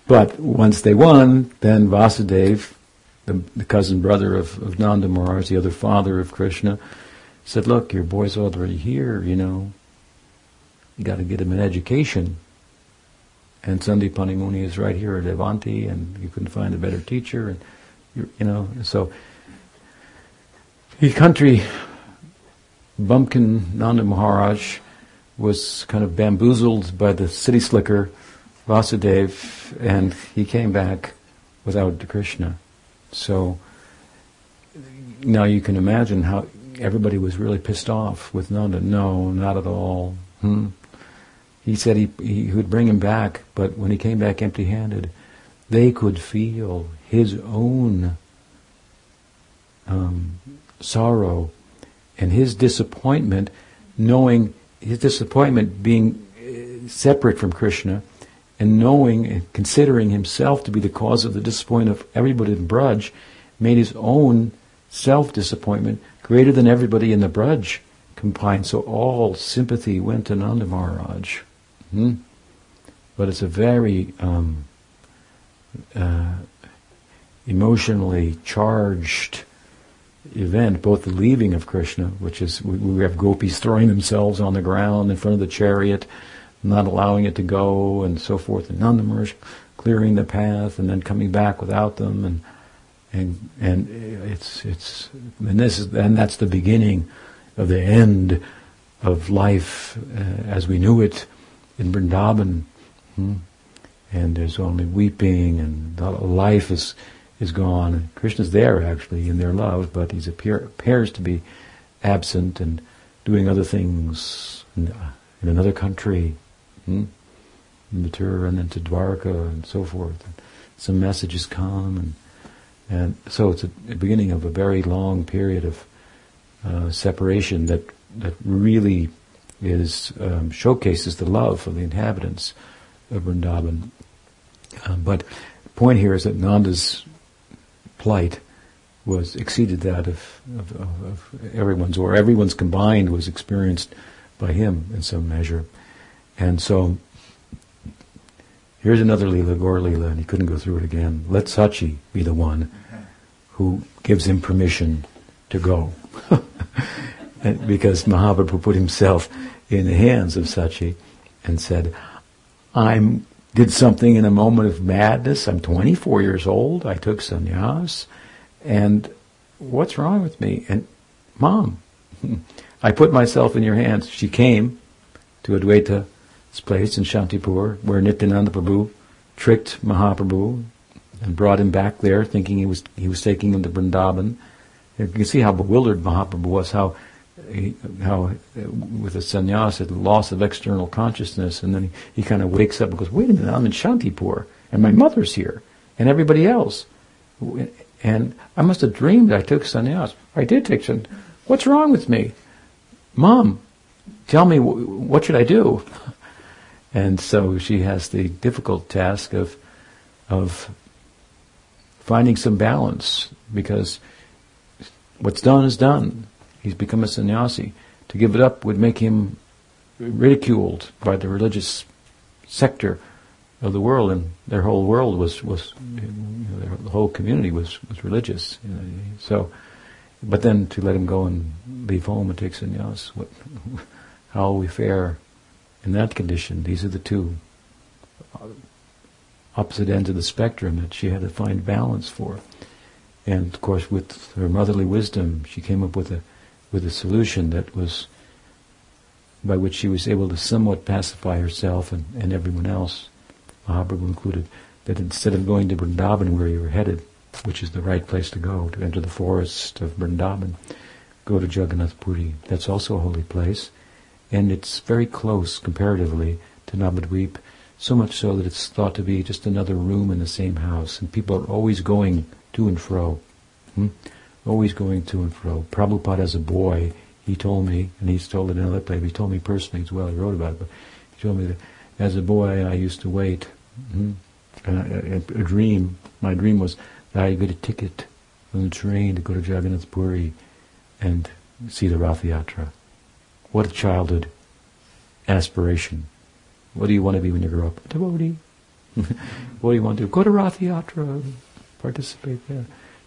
but once they won, then Vasudev, the, the cousin brother of, of Nanda Maharaj, the other father of Krishna, said, "Look, your boy's already here. You know, you got to get him an education." And Sandipani Muni is right here at Avanti, and you couldn't find a better teacher, and you know, so the country, Bumpkin Nanda Maharaj was kind of bamboozled by the city slicker Vasudev, and he came back without Krishna. So now you can imagine how everybody was really pissed off with Nanda. No, not at all. Hmm? He said he, he would bring him back, but when he came back empty-handed, they could feel his own um, sorrow and his disappointment, knowing his disappointment being uh, separate from Krishna, and knowing and considering himself to be the cause of the disappointment of everybody in Braj, made his own self disappointment greater than everybody in the Braj combined. So all sympathy went to Nanda Maharaj. Hmm? But it's a very um, uh, emotionally charged event, both the leaving of Krishna, which is we, we, have gopis throwing themselves on the ground in front of the chariot, not allowing it to go, and so forth, and Nanda Maharaj clearing the path, and then coming back without them, and and and it's it's and this is and that's the beginning of the end of life uh, as we knew it in Vrindavan. Hmm? And there's only weeping, and life is is gone. Krishna's there actually in their love, but he appear, appears to be absent and doing other things in, in another country, hmm? in Mathura and then to Dwarka and so forth. And some messages come, and and so it's a, beginning of a very long period of uh, separation that that really is um, showcases the love of the inhabitants of Vrindavan. Um, but the point here is that Nanda's plight was exceeded that of, of, of, everyone's, or everyone's combined was experienced by him in some measure. And so, here's another Leela, Gaur Leela, and he couldn't go through it again. Let Sachi be the one who gives him permission to go. because Mahaprabhu put himself in the hands of Sachi and said, I'm did something in a moment of madness. I'm 24 years old. I took sannyas. And what's wrong with me? And mom, I put myself in your hands. She came to Advaita this place in Shantipur where Nityananda Prabhu tricked Mahaprabhu and brought him back there thinking he was, he was taking him to Vrindavan. You can see how bewildered Mahaprabhu was, how he, how uh, with a sannyas, the loss of external consciousness, and then he, he kind of wakes up and goes, "Wait a minute, I'm in Shantipur, and my mother's here, and everybody else, and I must have dreamed I took sannyas. I did take sannyas. What's wrong with me, Mom? Tell me what should I do?" And so she has the difficult task of of finding some balance because what's done is done He's become a sannyasi. To give it up would make him ridiculed by the religious sector of the world, and their whole world was was you know, the whole community was was religious. You know, so, but then to let him go and leave home and take sannyas, what, how will we fare in that condition? These are the two opposite ends of the spectrum that she had to find balance for. And of course, with her motherly wisdom, she came up with a with a solution that was by which she was able to somewhat pacify herself and, and everyone else, Mahaprabhu included, that instead of going to Vrindavan where you were headed, which is the right place to go, to enter the forest of Vrindavan, go to Jagannath Puri. That's also a holy place. And it's very close, comparatively, to Navadvip, so much so that it's thought to be just another room in the same house. And people are always going to and fro. Hmm? always going to and fro. Prabhupada as a boy, he told me, and he's told it in another place, he told me personally as well, he wrote about it, but he told me that as a boy I used to wait, mm-hmm, a, a, a, dream, my dream was that I'd get a ticket on the train to go to Jagannath Puri and see the Rath Yatra. What a childhood aspiration. What do you want to be when you grow up? A devotee. what do you want to do? Go to Rath Yatra, participate there.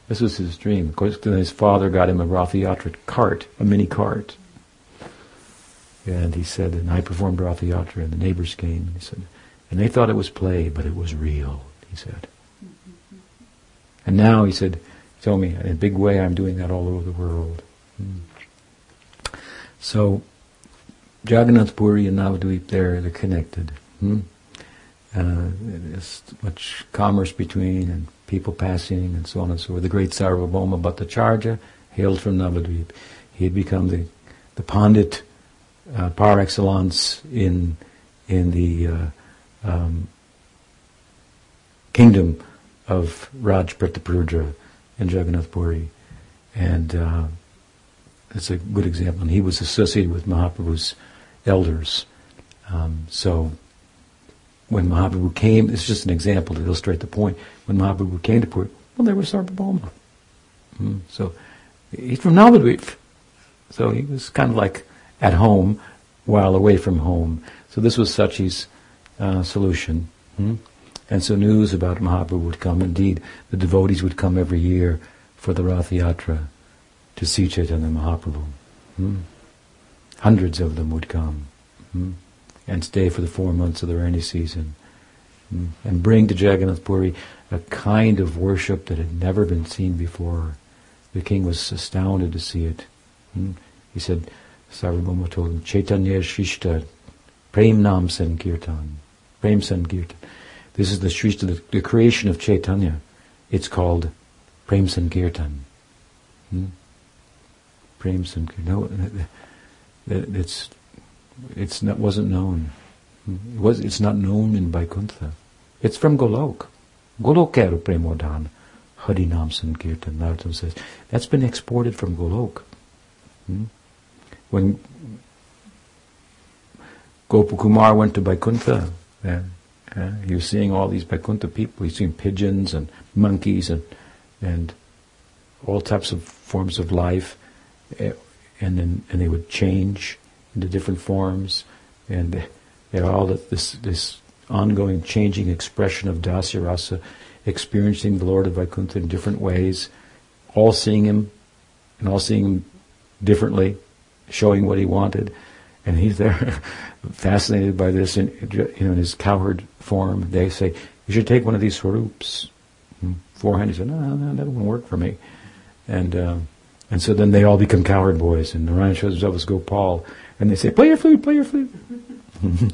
This was his dream. Of course, then his father got him a Rath Yatra cart, a mini cart. And he said, and I performed Rath Yatra, and the neighbors came, and he said, and they thought it was play, but it was real, he said. And now, he said, told me, in a big way, I'm doing that all over the world. Hmm. So, Jagannath Puri and Navadvip there, they're connected. Hmm? Uh, there's much commerce between, and people passing and so on and so forth. The great Sarvabhauma Bhattacharya hailed from Navadvip. He had become the, the Pandit uh, par excellence in, in the uh, um, kingdom of Raj Prataparudra in Jagannath Puri. And uh, it's a good example. And he was associated with Mahaprabhu's elders. Um, so when Mahaprabhu came, it's just an example to illustrate the point. When Mahaprabhu came to Puri, well, there was Sarvabhauma. Mm, so he's from Navadvip. So he was kind of like at home while away from home. So this was Sachi's uh, solution. Mm? And so news about Mahaprabhu would come. Indeed, the devotees would come every year for the Rath Yatra to see Chaitanya Mahaprabhu. Mm? Hundreds of them would come. Mm? and stay for the four months of the rainy season. Mm. And bring to Jagannath Puri a kind of worship that had never been seen before. The king was astounded to see it. Mm. He said, Sarvabhauma told him, Chaitanya Shrishta, Prem Nam Sankirtan. Prem Sankirtan. This is the Shrishta, the, the creation of Chaitanya. It's called Prem Sankirtan. Hmm? Prem Sankirtan. No, it's it's not, wasn't known. It was, it's not known in Vaikuntha. It's from Golok. Golokera Premodhan. Harinam Sankirtan. Narottam says. That's been exported from Golok. Hmm? When Gopakumar went to Vaikuntha, uh, uh, he was seeing all these Vaikuntha people. He's seeing pigeons and monkeys and and all types of forms of life, uh, and then and they would change into different forms, and you know, all this this ongoing changing expression of dasya rasa, experiencing the Lord of Vaikuntha in different ways, all seeing him, and all seeing him differently, showing what he wanted, and he's there, fascinated by this, in you know, in his cowherd form. They say you should take one of these. Hmm, Forehand, he said, no, no, that won't work for me, and. Uh, and so then they all become coward boys, and Narayan shows himself as Gopal, and they say, play your flute, play your flute.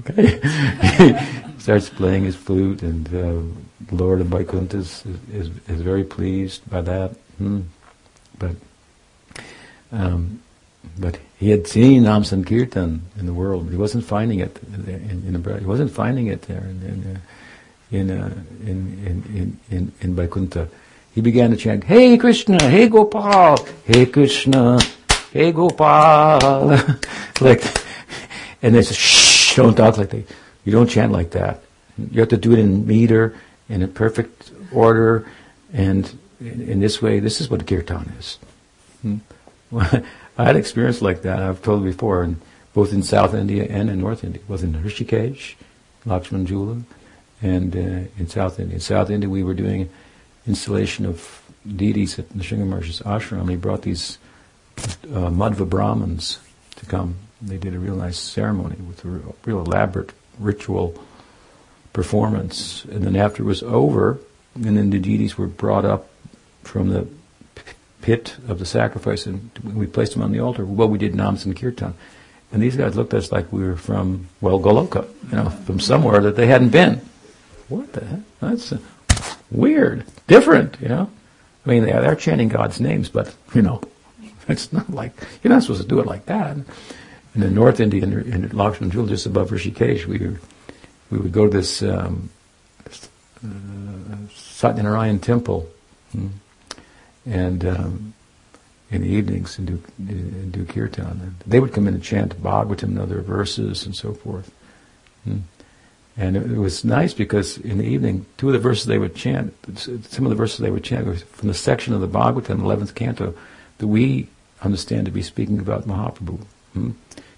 okay. he starts playing his flute, and uh, Lord of Vaikuntha is, is, is, very pleased by that. Hmm. But um, but he had seen Nam Sankirtan in the world, but he wasn't finding it in, in, in he wasn't finding it there in in uh, in, uh, in, in, in, in Vaikuntha. He began to chant, Hey Krishna, Hey Gopal, Hey Krishna, Hey Gopal. like, and they said, shh, don't talk like that. You don't chant like that. You have to do it in meter, in a perfect order, and in, this way, this is what kirtan is. Hmm? I had experience like that, I've told before, both in South India and in North India. Was in Rishikesh, Lakshman Jhula, and uh, in South India. In South India, we were doing installation of deities at Nrsimha Maharaj's ashram. He brought these uh, Madhva Brahmins to come. They did a real nice ceremony with a real, elaborate ritual performance. And then after it was over, and then the deities were brought up from the pit of the sacrifice and we placed them on the altar. Well, we did Nam Kirtan. And these guys looked at us like we were from, well, Goloka, you know, from somewhere that they hadn't been. What the heck? That's uh, weird, different, you know. I mean, they, they're chanting God's names, but, you know, it's not like, you're not supposed to do it like that. In the North India, in, in Lakshman Jhula, just above Rishikesh, we, we would go to this um, uh, Satyanarayan temple. Hmm and um, in the evenings and do and kirtan. They would come in and chant Bhagavatam and other verses and so forth. Mm. And it, it, was nice because in the evening, two of the verses they would chant, some of the verses they would chant was from the section of the Bhagavatam, 11th canto, that we understand to be speaking about Mahaprabhu. Hmm?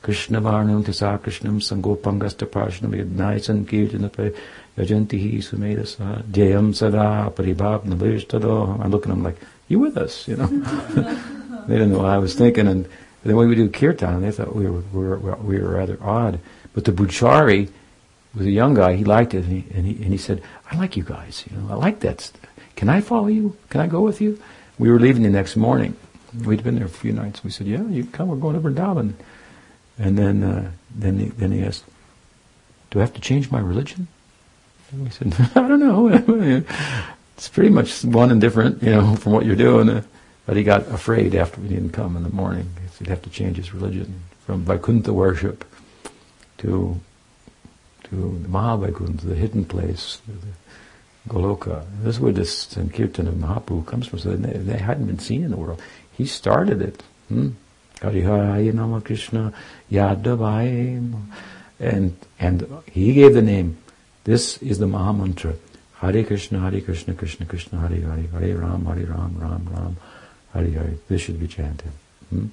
Krishna Varnam Tisa Krishnam Sangopangasta Prashnam Yadnai Sankirtanape Yajantihi Sumedasa Jayam Sada Paribhab. I look at them like, you with us, you know. they didn't know what I was thinking. And then when we do kirtan, they thought we were, we were, we were rather odd. But the pujari was a young guy. He liked it, and he, and he, and he said, I like you guys. You know, I like that. Can I follow you? Can I go with you? We were leaving the next morning. We'd been there a few nights. We said, yeah, you come. We're going to Vrindavan. And then, uh, then, he, then he asked, do I have to change my religion? And we said, I don't know. it's pretty much one and different, you know, from what you're doing. Uh, but he got afraid after we didn't come in the morning. He'd have to change his religion from Vaikuntha worship to to the Mahavaikuntha, the hidden place, the Goloka. This is where this Sankirtan of Mahaprabhu comes from. So they, they, hadn't been seen in the world. He started it. Hmm? Hariharaya Krishna Yadavaya. And, and he gave the name. This is the Mahamantra. Hare Krishna, Hare Krishna, Krishna Krishna, Hare Hare, Hare Ram, Hare Ram, Ram Ram, Hare Hare. This should be chanted. Hmm?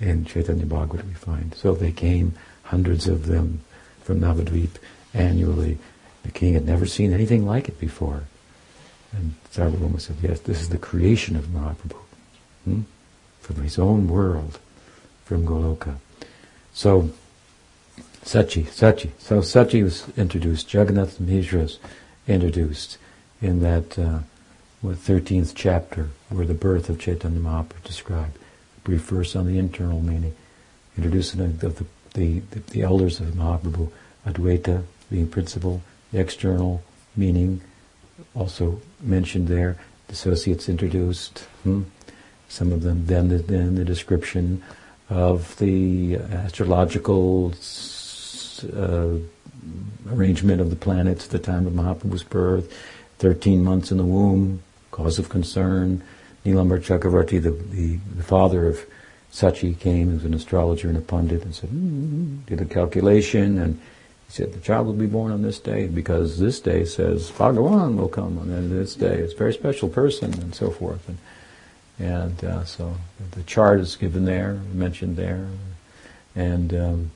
In Chaitanya Bhagavat we find. So they came, hundreds of them, from Navadvip annually. The king had never seen anything like it before. And Sarvabhauma said, yes, this is the creation of Mahaprabhu. Hmm? From his own world, from Goloka. So, Sachi, Sachi. So Sachi was introduced. Jagannath Mishra's introduced in that uh, 13th chapter where the birth of Chaitanya Mahaprabhu described. A brief verse on the internal meaning, introducing of the, the, the, the elders of Mahaprabhu, Advaita being principal, the external meaning also mentioned there, the associates introduced, hmm? some of them, then the, then the description of the astrological uh, arrangement of the planets at the time of Mahaprabhu's birth, 13 months in the womb, cause of concern. Nilambar Chakravarti, the, the, the father of Sachi, came, he was an astrologer and a pundit, and said, mm, did a calculation, and he said, the child will be born on this day, because this day says Bhagavan will come on this day. It's a very special person, and so forth. And, and uh, so the chart is given there, mentioned there, and um,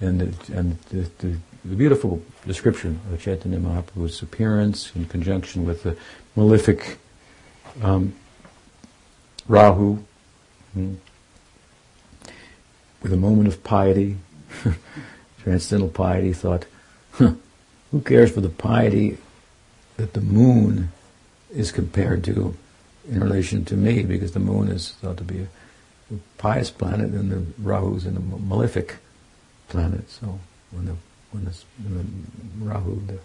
and the, and the, the, the beautiful description of Chaitanya Mahaprabhu's appearance in conjunction with the malefic um, Rahu, hmm, with a moment of piety, transcendental piety, thought, huh, who cares for the piety that the moon is compared to in relation to me, because the moon is thought to be a pious planet, and the Rahu in the malefic planet. So when the when, this, when the Rahu, the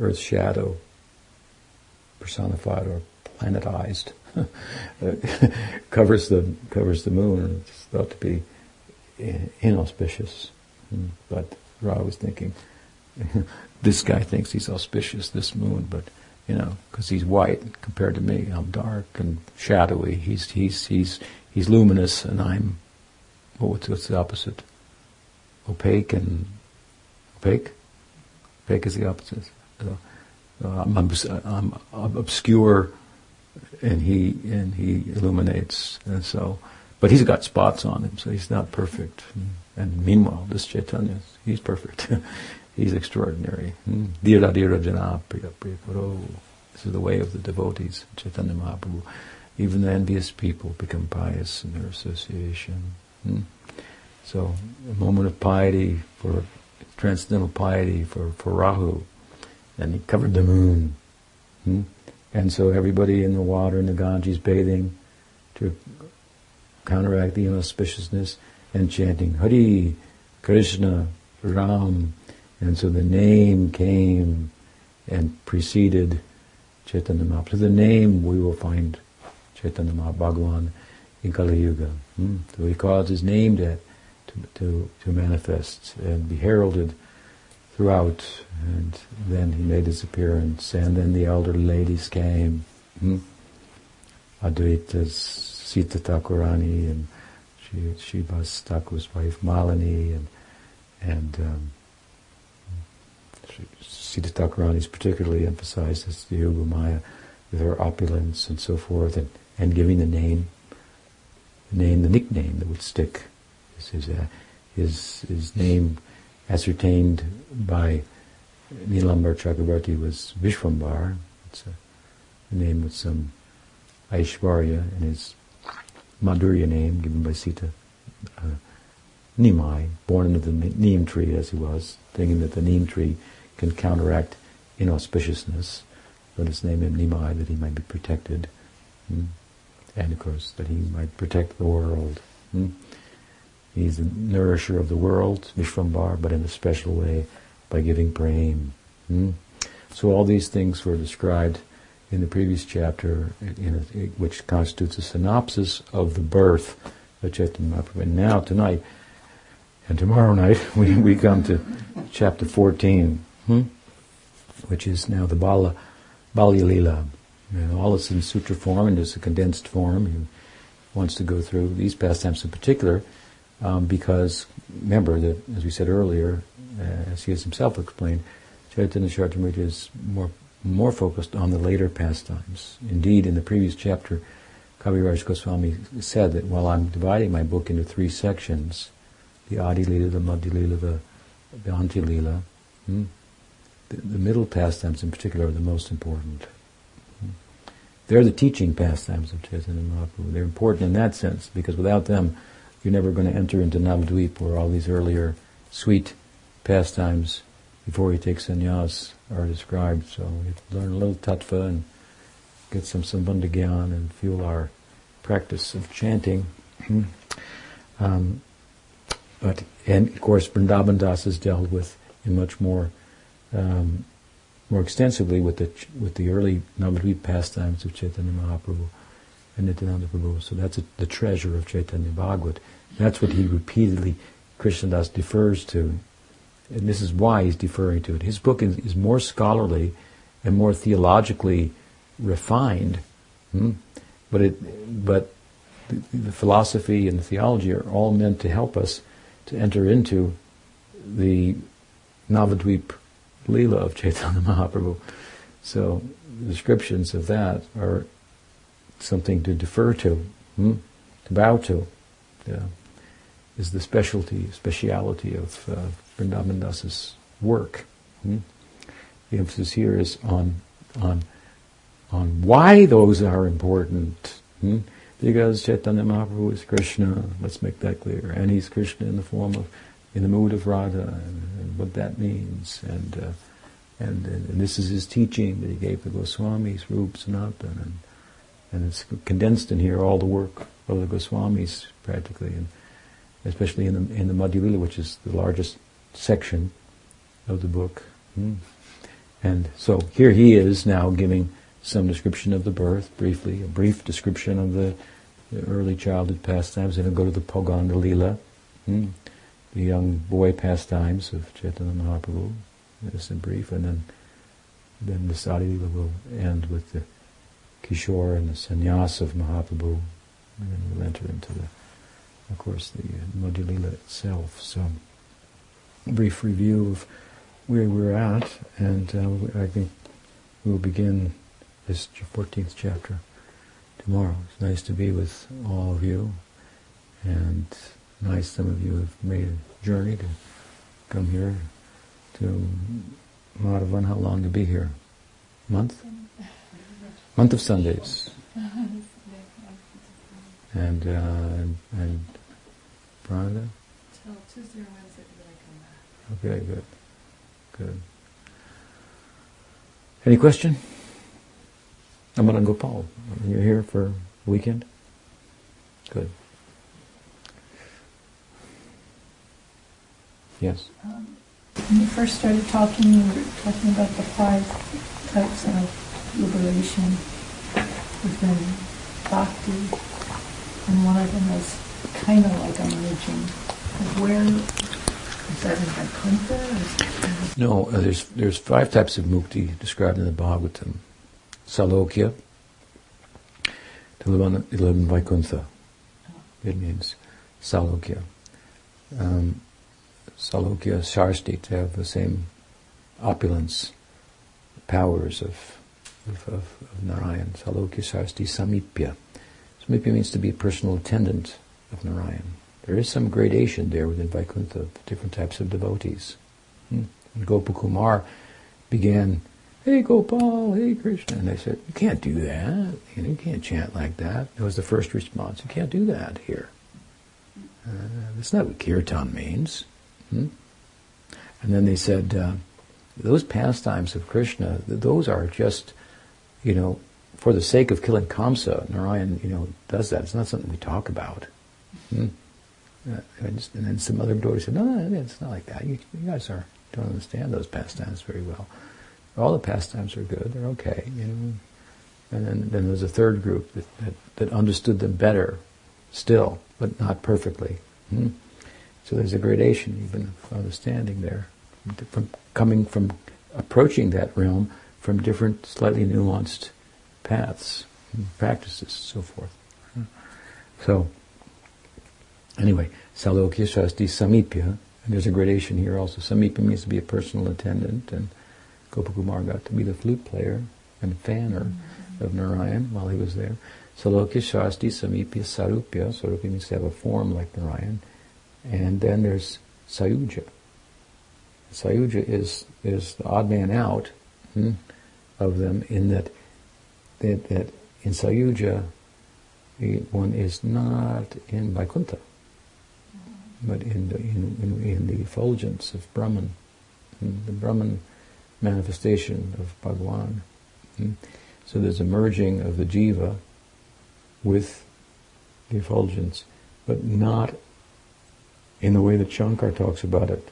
Earth's shadow, personified or planetized, uh, covers the covers the moon, it's thought to be inauspicious. Hmm. But Ra was thinking, this guy thinks he's auspicious, this moon, but you know, because he's white compared to me, I'm dark and shadowy. He's he's he's he's luminous, and I'm what's what's the opposite? Opaque and opaque. Opaque is the opposite. Uh, I'm, I'm, I'm obscure, and he and he illuminates, and so. But he's got spots on him, so he's not perfect. And meanwhile, this Chaitanya, he's perfect. he's extraordinary. Dhira dhira jana priya priya This is the way of the devotees, Chaitanya Mahaprabhu. Even the envious people become pious in their association. Hmm. So, a moment of piety for transcendental piety for, for Rahu, and he covered the moon. Hmm. And so everybody in the water in the Ganges bathing to counteract the inauspiciousness and chanting Hari, Krishna, Ram. And so the name came and preceded Chaitanya Mahaprabhu. The name we will find Chaitanya Mahaprabhu in Kali Yuga. Hmm? So he caused his name to, to, to, to manifest and be heralded throughout. And then he made his appearance, and then the elderly ladies came. Hmm? Advaita's Sita Thakurani and Srivas Thakur's wife Malini and and um, Sita Thakurani is particularly emphasized as the Yoga Maya with her opulence and so forth and, and giving the name, the name, the nickname that would stick. His, his, uh, his, his name ascertained by Nilambar Chakrabarti was Vishwambar. It's a, a name with some Aishwarya in his Madhurya name given by Sita, uh, Nimai, born into the neem tree as he was, thinking that the neem tree can counteract inauspiciousness, let us name him Nimai that he might be protected, hmm? and of course that he might protect the world. Hmm? He's the nourisher of the world, Vishwambar, but in a special way by giving prema. Hmm? So all these things were described in the previous chapter, a, which constitutes a synopsis of the birth of Chaitanya Mahaprabhu. And now, tonight, and tomorrow night, we, we come to chapter 14, hmm? which is now the Bala, Balya Lila. All this in sutra form and it's a condensed form. He wants to go through these pastimes in particular um, because, remember that, as we said earlier, uh, as he has himself explained, Chaitanya Charitamrita is more more focused on the later pastimes. Indeed, in the previous chapter, Kaviraj Goswami said that while I'm dividing my book into three sections, the Adi Lila, the Madhya Lila, the, the Antya Lila, hmm, the, the, middle pastimes in particular are the most important. They're the teaching pastimes of Chaitanya Mahaprabhu. They're important in that sense because without them, you're never going to enter into Navadvip or all these earlier sweet pastimes before he takes sannyas are described. So we learn a little tattva and get some sambandhagyan and fuel our practice of chanting. um, but and of course, Vrindavan Das is dealt with in much more um, more extensively with the with the early Navadvip pastimes of Chaitanya Mahaprabhu and Nityananda Prabhu. So that's a, the treasure of Chaitanya Bhagavat. That's what he repeatedly Krishnadas defers to and this is why he's deferring to it. His book is, more scholarly and more theologically refined, hmm? but it, but the, the, philosophy and the theology are all meant to help us to enter into the Navadvip Leela of Chaitanya Mahaprabhu. So the descriptions of that are something to defer to, hmm? to bow to. Yeah is the specialty, speciality of uh, Vrindavan Das's work. Hmm? The emphasis here is on on on why those are important. Hmm? Because Chaitanya Mahaprabhu is Krishna, let's make that clear, and he's Krishna in the form of, in the mood of Radha, and, and what that means, and, uh, and, and and this is his teaching that he gave the Goswamis, Rup, Sanatan, and and it's condensed in here all the work of the Goswamis practically, and especially in the in the Madhya Lila, which is the largest section of the book. Hmm. And so here he is now giving some description of the birth, briefly, a brief description of the, the early childhood pastimes, then go to the Poganda hmm, the young boy pastimes of Chaitanya Mahaprabhu, just in brief, and then then the Sadi will end with the Kishore and the sannyas of Mahaprabhu, and then we'll enter into the, of course, the Lila itself. So, brief review of where we're at, and uh, I think we'll begin this 14th chapter tomorrow. It's nice to be with all of you, and nice some of you have made a journey to come here to Madhuvan. How long to be here? Month? Month of Sundays. And, uh, and, and? Till Tuesday or Wednesday that I come back. Okay, good. Good. Any question? Amaran Gopal, you're here for a weekend? Good. Yes. Um, when you first started talking, you were talking about the five types of liberation within bhakti, and one of them is kind of like emerging. Where No, uh, there's there's five types of mukti described in the Bhagavatam. Salokya, to live, in Vaikuntha. It means Salokya. Um, Salokya, Sarsti, to have the same opulence, powers of, of, of, of Narayan. Salokya, Sarsti, Samipya. Samipya means to be a personal attendant of Narayan. There is some gradation there within Vaikuntha, of different types of devotees. Hmm. And Gopakumar began, hey Gopal, hey Krishna. And they said, you can't do that. You, know, you can't chant like that. That was the first response. You can't do that here. Uh, that's not what kirtan means. Hmm? And then they said, uh, those pastimes of Krishna, th- those are just, you know, for the sake of killing Kamsa. Narayan, you know, does that. It's not something we talk about. Hmm? Uh, and, then some other devotees said, no, no, no, it's not like that. You, you guys are, don't understand those pastimes very well. All the pastimes are good. They're okay, you know. And then, then there's a third group that, that, that understood them better still, but not perfectly. Hmm? So there's a gradation even of understanding there, from coming from approaching that realm from different, slightly nuanced paths, and practices, and so forth. So, anyway, Salokya Sarsti Samipya, and there's a gradation here also. Samipya means to be a personal attendant, and Gopakumar got to be the flute player and fanner of Narayan while he was there. Salokya Sarsti Samipya Sarupya, Sarupya means to have a form like Narayan. And then there's Sayuja. Sayuja is, is the odd man out hmm, of them in that, that, that in Sayuja, one is not in Vaikuntha, but in the, in, in, in the effulgence of Brahman, hmm, the Brahman manifestation of Bhagwan. hmm. So there's a merging of the jiva with the effulgence, but not in the way that Shankar talks about it,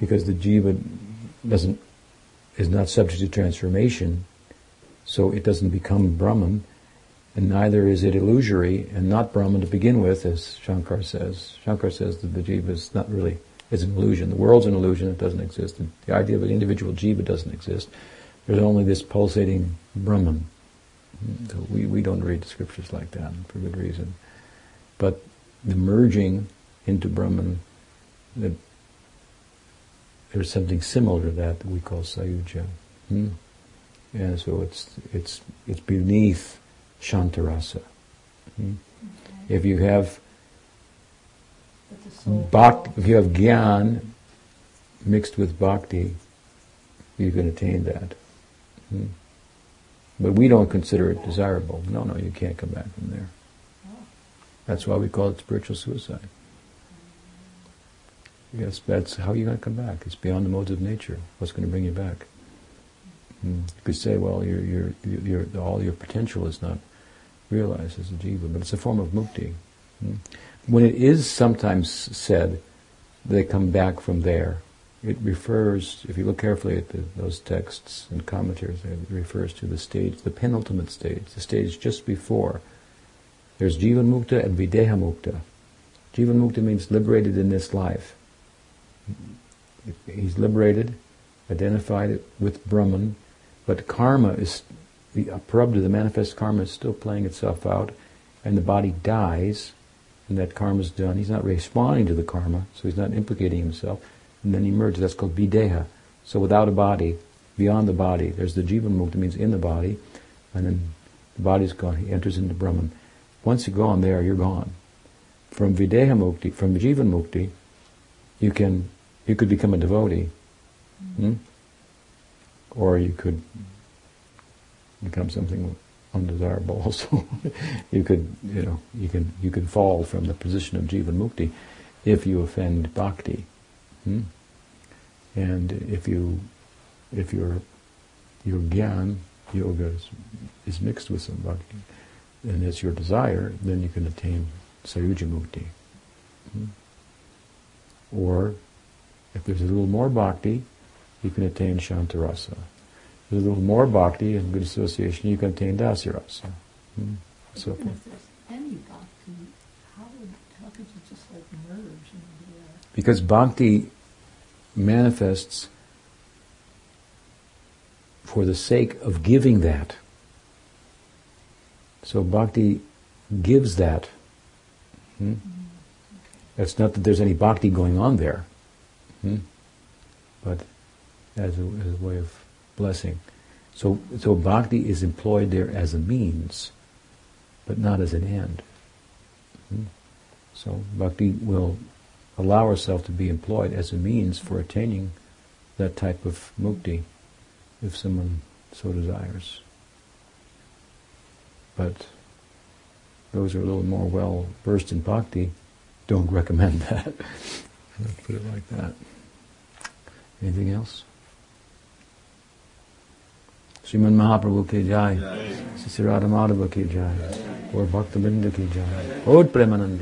because the jiva doesn't is not subject to transformation, so it doesn't become Brahman, and neither is it illusory and not Brahman to begin with, as Shankar says. Shankar says that the jiva is not really is an illusion. The world's an illusion; it doesn't exist. The idea of an individual jiva doesn't exist. There's only this pulsating Brahman. So we, we don't read the scriptures like that for good reason. But the merging into Brahman, that there's something similar to that that we call Sayuja. Hmm? And so it's it's it's beneath Shantarasa. Hmm? If you have bhakti, if you have gyan mixed with bhakti, you can attain that. Hmm? But we don't consider it desirable. No, no, you can't come back from there. That's why we call it spiritual suicide. Yes, that's how you're going to come back. It's beyond the modes of nature. What's going to bring you back? Hmm. You could say, well, your, your, your, all your potential is not realized as a jiva, but it's a form of mukti. Hmm? When it is sometimes said they come back from there, it refers, if you look carefully at the, those texts and commentaries, it refers to the stage, the penultimate stage, the stage just before. There's Jivan Mukta and Videha Mukta. Jivan Mukta means liberated in this life. He's liberated, identified with Brahman, but karma is, the prarabdha, the manifest karma is still playing itself out, and the body dies, and that karma is done. He's not responding to the karma, so he's not implicating himself, and then he emerges. That's called videha. So without a body, beyond the body, there's the jivan mukta, means in the body, and then the body's gone. He enters into Brahman. Once you're gone there, you're gone. From videha mukti, from jivan mukti, you can you could become a devotee, hmm? or you could become something undesirable also. you could, you know, you can you can fall from the position of jivan mukti if you offend bhakti, hmm? and if you if your your gyan yoga is, is mixed with some bhakti, and it's your desire, then you can attain sayuja mukti. Hmm? Or if there's a little more bhakti, you can attain shantarasa a little more bhakti and good association, you can attain dasyarasa. Hmm. So if there's any bhakti, how, would, how could you just like merge into that? Because bhakti manifests for the sake of giving that. So bhakti gives that. Hmm? Mm-hmm. It's not that there's any bhakti going on there, hmm? but as a, as a way of blessing. So, so bhakti is employed there as a means, but not as an end. Hmm? So bhakti will allow herself to be employed as a means for attaining that type of mukti, if someone so desires. But those who are a little more well versed in bhakti don't recommend that. Put it like that. Anything else? श्रीमन महाप्रभु के जाय श्री राधा माधव की जाय और भक्त बिंद की जाय और प्रेमानंद